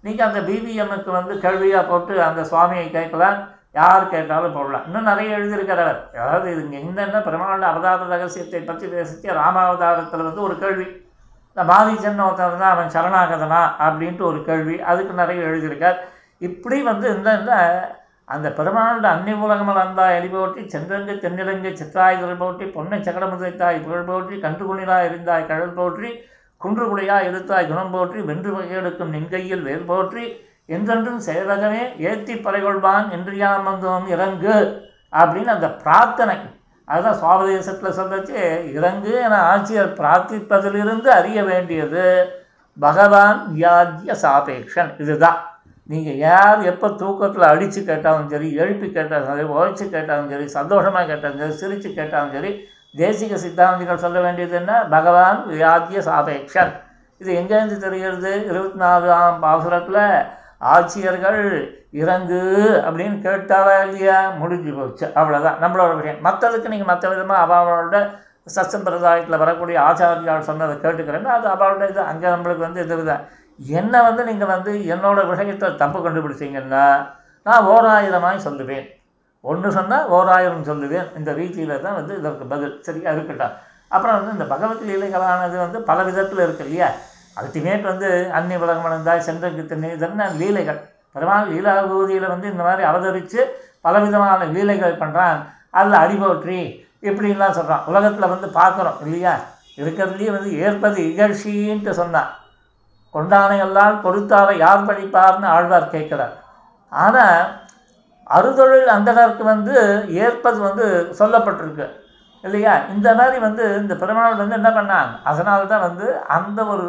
நீங்கள் அந்த பிபிஎம்முக்கு வந்து கேள்வியாக போட்டு அந்த சுவாமியை கேட்கலாம். யார் கேட்டாலும் போடலாம். இன்னும் நிறைய எழுதியிருக்கிறார் அதாவது இது இங்கே என்னென்ன பெருமாள் அவதார ரகசியத்தை பற்றி பேசிச்சு ராமாவதாரத்தில் வந்து ஒரு கேள்வி. இந்த மாரீச்சன் ஒருத்தர் தான் அவன் சரணாகதனா அப்படின்ட்டு ஒரு கேள்வி. அதுக்கு நிறைய எழுதியிருக்கார். இப்படி வந்து இந்த அந்த பெருமாளோட அன்னி உலகமல் அந்தா எலி போற்றி சென்றங்கு தென்னிலங்கை சித்தாய்தல் போற்றி பொன்னை சகடமுதைத்தாய் புகழ் போற்றி கன்று எரிந்தாய் இருந்தாய் கடல் போற்றி குன்றுகுடையாய் எடுத்தாய் குணம் போற்றி வென்று வகையெடுக்கும் நின்கையில் வேல் போற்றி என்றென்றும் செயலகமே ஏத்தி பறைகொள்வான் என்று யாம் வந்தோம் இறங்கு அப்படின்னு அந்த பிரார்த்தனை. அதுதான் சுவாபதேசத்தில் சொல்லச்சு இறங்கு என ஆட்சியர் பிரார்த்திப்பதிலிருந்து அறிய வேண்டியது பகவான் வியாஜ்ய சாபேக்ஷன். இதுதான். நீங்கள் யார் எப்போ தூக்கத்தில் அடித்து கேட்டாலும் சரி எழுப்பி கேட்டாலும் சரி உழைச்சி கேட்டாலும் சரி சந்தோஷமாக கேட்டாலும் சரி சிரித்து கேட்டாலும் சரி தேசிக சித்தாந்திகள் சொல்ல வேண்டியது என்ன? பகவான் வியாத்திய சாபேக்ஷன் இது எங்கேருந்து தெரிகிறது? இருபத்தி நாலாம் பாசுரத்தில் ஆட்சியர்கள் இறங்கு அப்படின்னு கேட்டாரா இல்லையா? முடிஞ்சு போச்சு. அவ்வளோதான் நம்மளோட விஷயம். மற்றதுக்கு நீங்கள் மற்ற விதமாக அவளோட சத்சம்பிரதாயத்தில் வரக்கூடிய ஆச்சாரியால் சொன்னதை கேட்டுக்கிறேன்னா அது அவளோட இது. அங்கே நம்மளுக்கு வந்து இது வித என்னை வந்து நீங்கள் வந்து என்னோட விஷயத்தை தப்பு கண்டுபிடிச்சிங்கன்னா நான் ஓராயிரமாய் சொல்லுவேன். ஒன்று சொன்னால் ஓராயிரம் சொல்லுவேன். இந்த ரீதியில் தான் வந்து இதற்கு பதில். சரியா இருக்கட்டும். அப்புறம் வந்து இந்த பகவத் லீலைகளானது வந்து பல விதத்தில் இருக்கு இல்லையா? அல்டிமேட் வந்து அன்னி விலகமடைந்தாய் சென்றங்கு திண்ணி இதெல்லாம் லீலைகள். பெருமாள் லீலாபூதியில் வந்து இந்த மாதிரி அவதரித்து பலவிதமான லீலைகள் பண்ணுறான் அதில் அடிபோற்றி இப்படின்லாம் சொல்கிறான் உலகத்தில் வந்து பார்க்குறோம் இல்லையா? இருக்கிறதுலேயே வந்து ஏற்பது இகழ்ச்சின்ட்டு சொன்னான். கொண்டானை எல்லாம் கொடுத்தாரை யார் படிப்பார்னு ஆழ்வார் கேட்குறார். ஆனால் அறுதொழில் அந்தனருக்கு வந்து ஏற்பது வந்து சொல்லப்பட்டிருக்கு இல்லையா? இந்த மாதிரி வந்து இந்த பெருமாள் வந்து என்ன பண்ணாங்க அதனால தான் வந்து அந்த ஒரு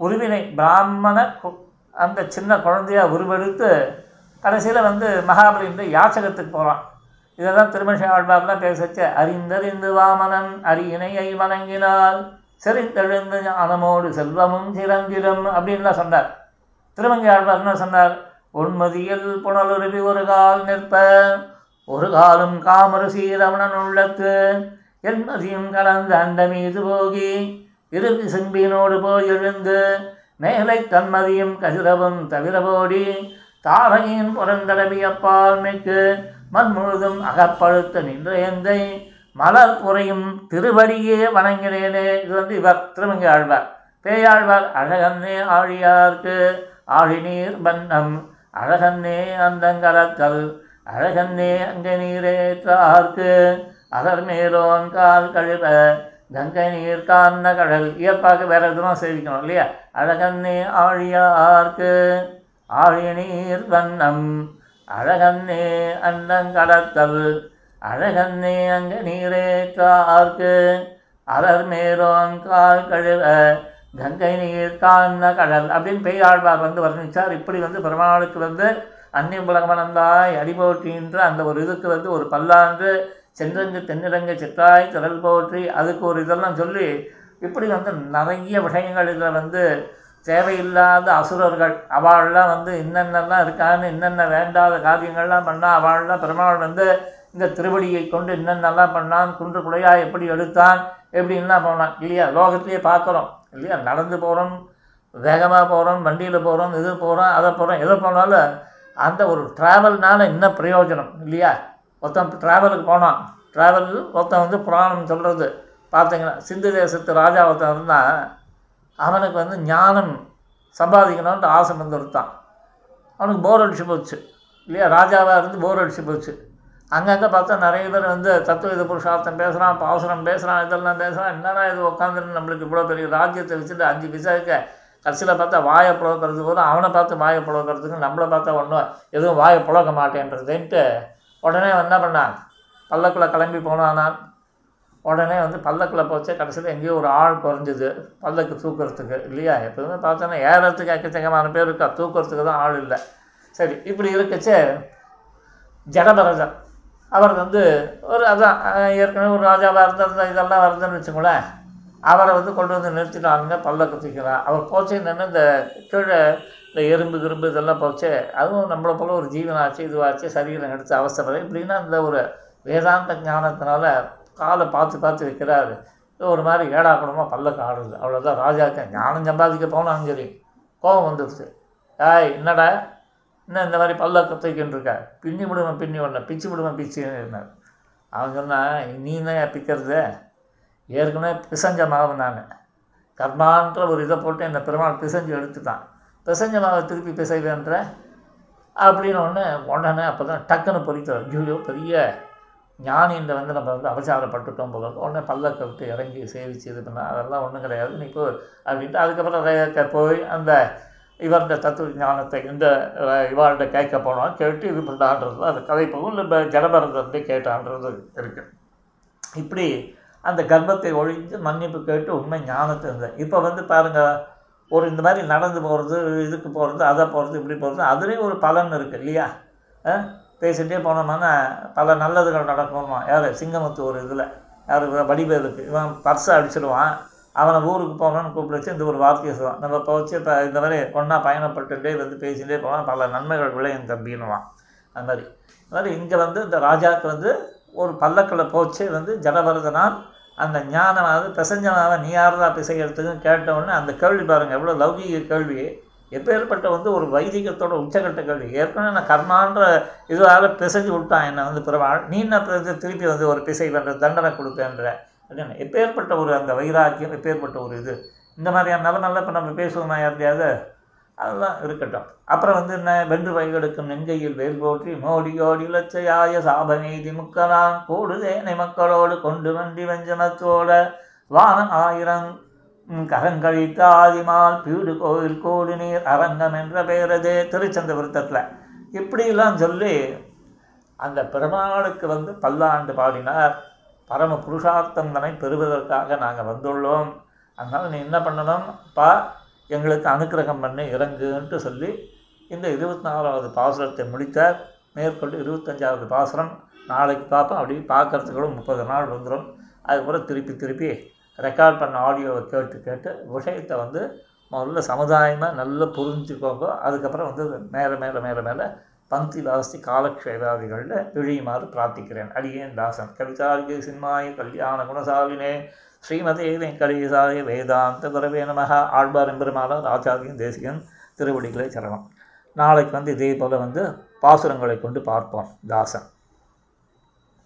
உருவினை பிராமண அந்த சின்ன குழந்தையாக உருவெடுத்து கடைசியில் வந்து மகாபலின்ற யாச்சகத்துக்கு போகிறான் இதெல்லாம் திருமஷ ஆழ்வார்லாம் பேசச்ச அறிந்தறிந்து வாமனன் அரியணையை வணங்கினால் செறிந்தெழுந்த ஞானமோடு செல்வமும் சிறந்திடும் அப்படின்லாம் சொன்னார். திருமங்கையாழ்வார் என்ன சொன்னார்? உண்மதியில் புனலுருவி ஒரு கால் நிற்ப ஒரு காலும் காமரு சீரவணன் உள்ளத்து. என்மதியும் கடந்த அண்ட மீது போகி இறுதி செம்பினோடு போய் எழுந்து மேலை தன்மதியும் கதிரவும் தவிர போடி தாரையின் புறந்தடவி மிக்கு மண் முழுதும் அகப்படுத்த நின்ற எந்தை மலர் புரையும் திருவடியே வணங்கினேனே இது வந்து இவர் திருமங்கை ஆழ்வார். பேயாழ்வார் அழகன்னே ஆழியார்க்கு ஆழிநீர் பன்னம் அழகன்னே அந்தங்கலக்கல் அழகன்னே அங்கை நீரேற்றார்க்கு அலர் மேலோன் கால் கழுவ கங்கை நீர் காண்ண கடல். இயற்பாக வேற எதுவும் சேவிக்கணும் இல்லையா? அழகன்னே ஆழியார்க்கு ஆழிய நீர் வண்ணம் அழகன்னே அன்னங்கடத்தல் அழகன்னே அங்க நீரேற்றார்க்கு அலர் மேலோன் கால் கழுவ கங்கை நீர் காந்த கடல். அப்படின்னு பெய்யாழ்வார் வந்து வர்ணித்தார் இப்படி வந்து பெருமாளுக்கு வந்து அந்நிய உலகமணந்தாய் அடிபோற்றின்ற அந்த ஒரு இதுக்கு வந்து ஒரு பல்லாண்டு சென்றங்கு தென்னிறங்கு சித்தாய் திரள் போற்றி அதுக்கு ஒரு இதெல்லாம் சொல்லி இப்படி வந்து நிறைய விஷயங்கள் இதில் வந்து தேவையில்லாத அசுரர்கள் அவள்லாம் வந்து இன்னென்னலாம் இருக்கான்னு என்னென்ன வேண்டாத காரியங்கள்லாம் பண்ணால் அவள்லாம் பெருமாள் வந்து இந்த திருவடியை கொண்டு என்னென்னலாம் பண்ணான் குன்று குடையா எப்படி எடுத்தான் எப்படின்லாம் போனான். இல்லையா? லோகத்திலேயே பார்க்குறோம். இல்லையா? நடந்து போகிறோம் வேகமாக போகிறோம் வண்டியில் போகிறோம் இது போகிறோம் அதை போகிறோம் எதை போனாலும் அந்த ஒரு ட்ராவல்னால என்ன பிரயோஜனம்? இல்லையா? ஒருத்தன் ட்ராவலுக்கு போனான். ட்ராவல் ஒருத்தன் வந்து புராணம் சொல்கிறது பார்த்தீங்கன்னா சிந்து தேசத்து ராஜா ஒருத்தன் இருந்தால் அவனுக்கு வந்து ஞானம் சம்பாதிக்கணும்ன்ற ஆசை வந்து கொடுத்தான் அவனுக்கு போர் அடிச்சு போச்சு. இல்லையா? ராஜாவாக இருந்து போர் அடிச்சு போச்சு. அங்கங்கே பார்த்தா நிறைய பேர் வந்து தத்துவ புருஷார்த்தம் பேசுகிறான் பாசுரம் பேசுகிறான் இதெல்லாம் பேசுகிறான் என்னடா இது உட்காந்துருன்னு நம்மளுக்கு இவ்வளோ பெரிய ராஜ்யத்தை வச்சுட்டு அஞ்சு விசாரிக்க கடைசியில் பார்த்தா வாயை புழக்கிறது போதும் அவனை பார்த்து வாயை புழக்கிறதுக்கு நம்மளை பார்த்தா ஒன்றும் எதுவும் வாயை புழக்க மாட்டேன்றதுன்ட்டு உடனே என்ன பண்ணான்? பல்லக்கில் கிளம்பி போனானான். உடனே வந்து பல்லக்கில் போச்சு. கடைசியில் எங்கேயோ ஒரு ஆள் குறைஞ்சிது பல்லக்கு தூக்கிறதுக்கு இல்லையா? எப்போதுமே பார்த்தோன்னா ஏறத்துக்கு எக்கச்சக்கமான பேர் இருக்கா? தூக்கிறதுக்கு தான் ஆள் இல்லை. சரி இப்படி இருக்கச்சே. ஜடபரதர் அவர் வந்து ஒரு அதான் ஏற்கனவே ஒரு ராஜாவாக இருந்திருந்த இதெல்லாம் வருதுன்னு வச்சுக்கோங்களேன். அவரை வந்து கொண்டு வந்து நிறுத்திட்டாங்க பல்லக்கு தூக்கிறார் அவர் போச்சு என்னென்ன இந்த கீழே இந்த எறும்பு கிரும்பு இதெல்லாம் போச்சு அதுவும் நம்மளை போல ஒரு ஜீவனாச்சு இதுவாச்சு சரீரம் எடுத்து அவசரம் இப்படின்னா இந்த ஒரு வேதாந்த ஞானத்தினால காலை பார்த்து பார்த்து வைக்கிறாரு. ஒரு மாதிரி ஏடா குடமாக பல்லக்கு ஆடுது அவ்வளோதான் ராஜாக்கு ஞானம் சம்பாதிக்க போனாலும் சரி கோபம் வந்துடுச்சு ஏய் என்னடா? என்ன இந்த மாதிரி பல்லக்க தூக்கின்னு இருக்க பின்னி விடுவேன் பின்னி விடல பிச்சு விடுவேன் பிச்சுன்னார் அவன் சொன்னான் நீ என்ன பிக்கிறது? ஏற்கனவே பிசைஞ்ச மாவு நான். கர்மான்ற ஒரு இதை போட்டு என்னை பெருமாள் பிசைஞ்சு எடுத்துட்டான். பிசைஞ்ச மாவை திருப்பி பிசைவேன்ற அப்படின்னு ஒன்று உடனே அப்போ தான் டக்குன்னு பொறித்தவர் ஐயோ பெரிய ஞானின்ற வந்து நம்ம வந்து அபச்சாரப்பட்டுட்டோம் போல உடனே பல்லக்க விட்டு இறங்கி சேவிச்சு இது பண்ண அதெல்லாம் ஒன்றும் கிடையாது. நீ போ அப்படின்ட்டு அதுக்கப்புறம் போய் அந்த இவர்கிட்ட தத்துவ ஞானத்தை இந்த இவர்கிட்ட கேட்க போனால் கேட்டு இது பண்ணான்றது அந்த கதை போகும். இல்லை ஜடபரதத்தை கேட்டான்றது இருக்குது இப்படி அந்த கர்ப்பத்தை ஒழிஞ்சு மன்னிப்பு கேட்டு உண்மை ஞானத்தை இருந்தது இப்போ வந்து பாருங்கள் ஒரு இந்த மாதிரி நடந்து போகிறது இதுக்கு போகிறது அதை போகிறது இப்படி போகிறது அதுலேயும் ஒரு பலன் இருக்குது இல்லையா? பேசிகிட்டே போனோம்னா பல நல்லதுகள் நடக்குமா யார்? சிங்கமுத்து ஒரு இதில் யார்? வடிவேலுக்கு. இவன் பர்ஸை அடிச்சிடுவான். அவனை ஊருக்கு போகணும்னு கூப்பிட்டு வச்சு இந்த ஒரு வார்த்தையை சொல்லுவான். நம்ம இப்போ வச்சு இப்போ இந்த மாதிரி ஒன்றா பயணப்பட்டுட்டே வந்து பேசிகிட்டே போனால் பல நன்மைகள் விளையும் தம்பின்னுவான் அது மாதிரி. அது மாதிரி இங்கே வந்து இந்த ராஜாவுக்கு வந்து ஒரு பல்லக்கில் போச்சு. வந்து ஜடபரதனால் அந்த ஞானமாவது பிசைஞ்சனாக நீ யாரா பிசைகிறதுக்கு கேட்டவுடனே அந்த கேள்வி பாருங்கள் எவ்வளோ லௌகீக கேள்வி. எப்பேற்பட்ட வந்து ஒரு வைதிகத்தோட உச்சகட்ட கேள்வி. ஏற்கனவே நான் கர்மான்ற இதுவாக பிசைஞ்சு விட்டான். என்னை வந்து பிறவாள். நீ என்ன திருப்பி வந்து ஒரு பிசை பண்ணுற தண்டனை கொடுப்பேன்ற அப்படின்னு எப்பேற்பட்ட ஒரு அந்த வைராக்கியம் எப்பேற்பட்ட ஒரு இது. இந்த மாதிரியான நிலமெல்லாம் இப்போ நம்ம பேசுவோமா யார்ட்டையாவது அதெல்லாம் இருக்கட்டும். அப்புறம் வந்து என்ன? வென்று வைகெடுக்கும் நெஞ்சையில் வேல் போற்றி மோடியோடி லட்சையாய சாபநீதி முக்கலான் கூடுதேனை மக்களோடு கொண்டு வண்டி வஞ்சனத்தோட வானம் ஆயிரம் கரங்கழித்த ஆதிமால் பீடு கோயில் கோடு நீர் அரங்கம் என்ற பெயரதே திருச்சந்த விருத்தத்தில் இப்படிலாம் சொல்லி அந்த பெருமாளுக்கு வந்து பல்லாண்டு பாடினார். பரம புருஷார்த்தந்தனை பெறுவதற்காக நாங்கள் வந்துள்ளோம். அதனால் நீ என்ன பண்ணணும்? பா எங்களுக்கு அனுக்கிரகம் பண்ணி இறங்குன்ட்டு சொல்லி இந்த இருபத்தி நாலாவது பாசுரத்தை முடித்தார். மேற்கொண்டு இருபத்தஞ்சாவது பாசுரம் நாளைக்கு பார்ப்போம். அப்படி பார்க்கறதுக்கு கூட முப்பது நாள் வந்துடும் அதுக்கப்புறம் திருப்பி திருப்பி ரெக்கார்ட் பண்ண ஆடியோவை கேட்டு கேட்டு விஷயத்தை வந்து முதல்ல சமுதாயமாக நல்லா புரிஞ்சுக்கோங்க. அதுக்கப்புறம் வந்து மேலே மேலே மேலே மேலே பந்தி வாசி காலக்ஷேபாதிகளில் பிழியுமாறு பிரார்த்திக்கிறேன். அடியேன் தாசன் கவிதார்கே சின்மாய கல்யாண குணசாலினே ஸ்ரீமதே வெங்கடேசாய வேதாந்த குரவே நமக. ஆழ்வார் எம்பெருமானார் ஆச்சாரியன் தேசிகன் திருவடிகளை சரணம். நாளைக்கு வந்து இதே போல் வந்து பாசுரங்களை கொண்டு பார்ப்போம். தாசன்.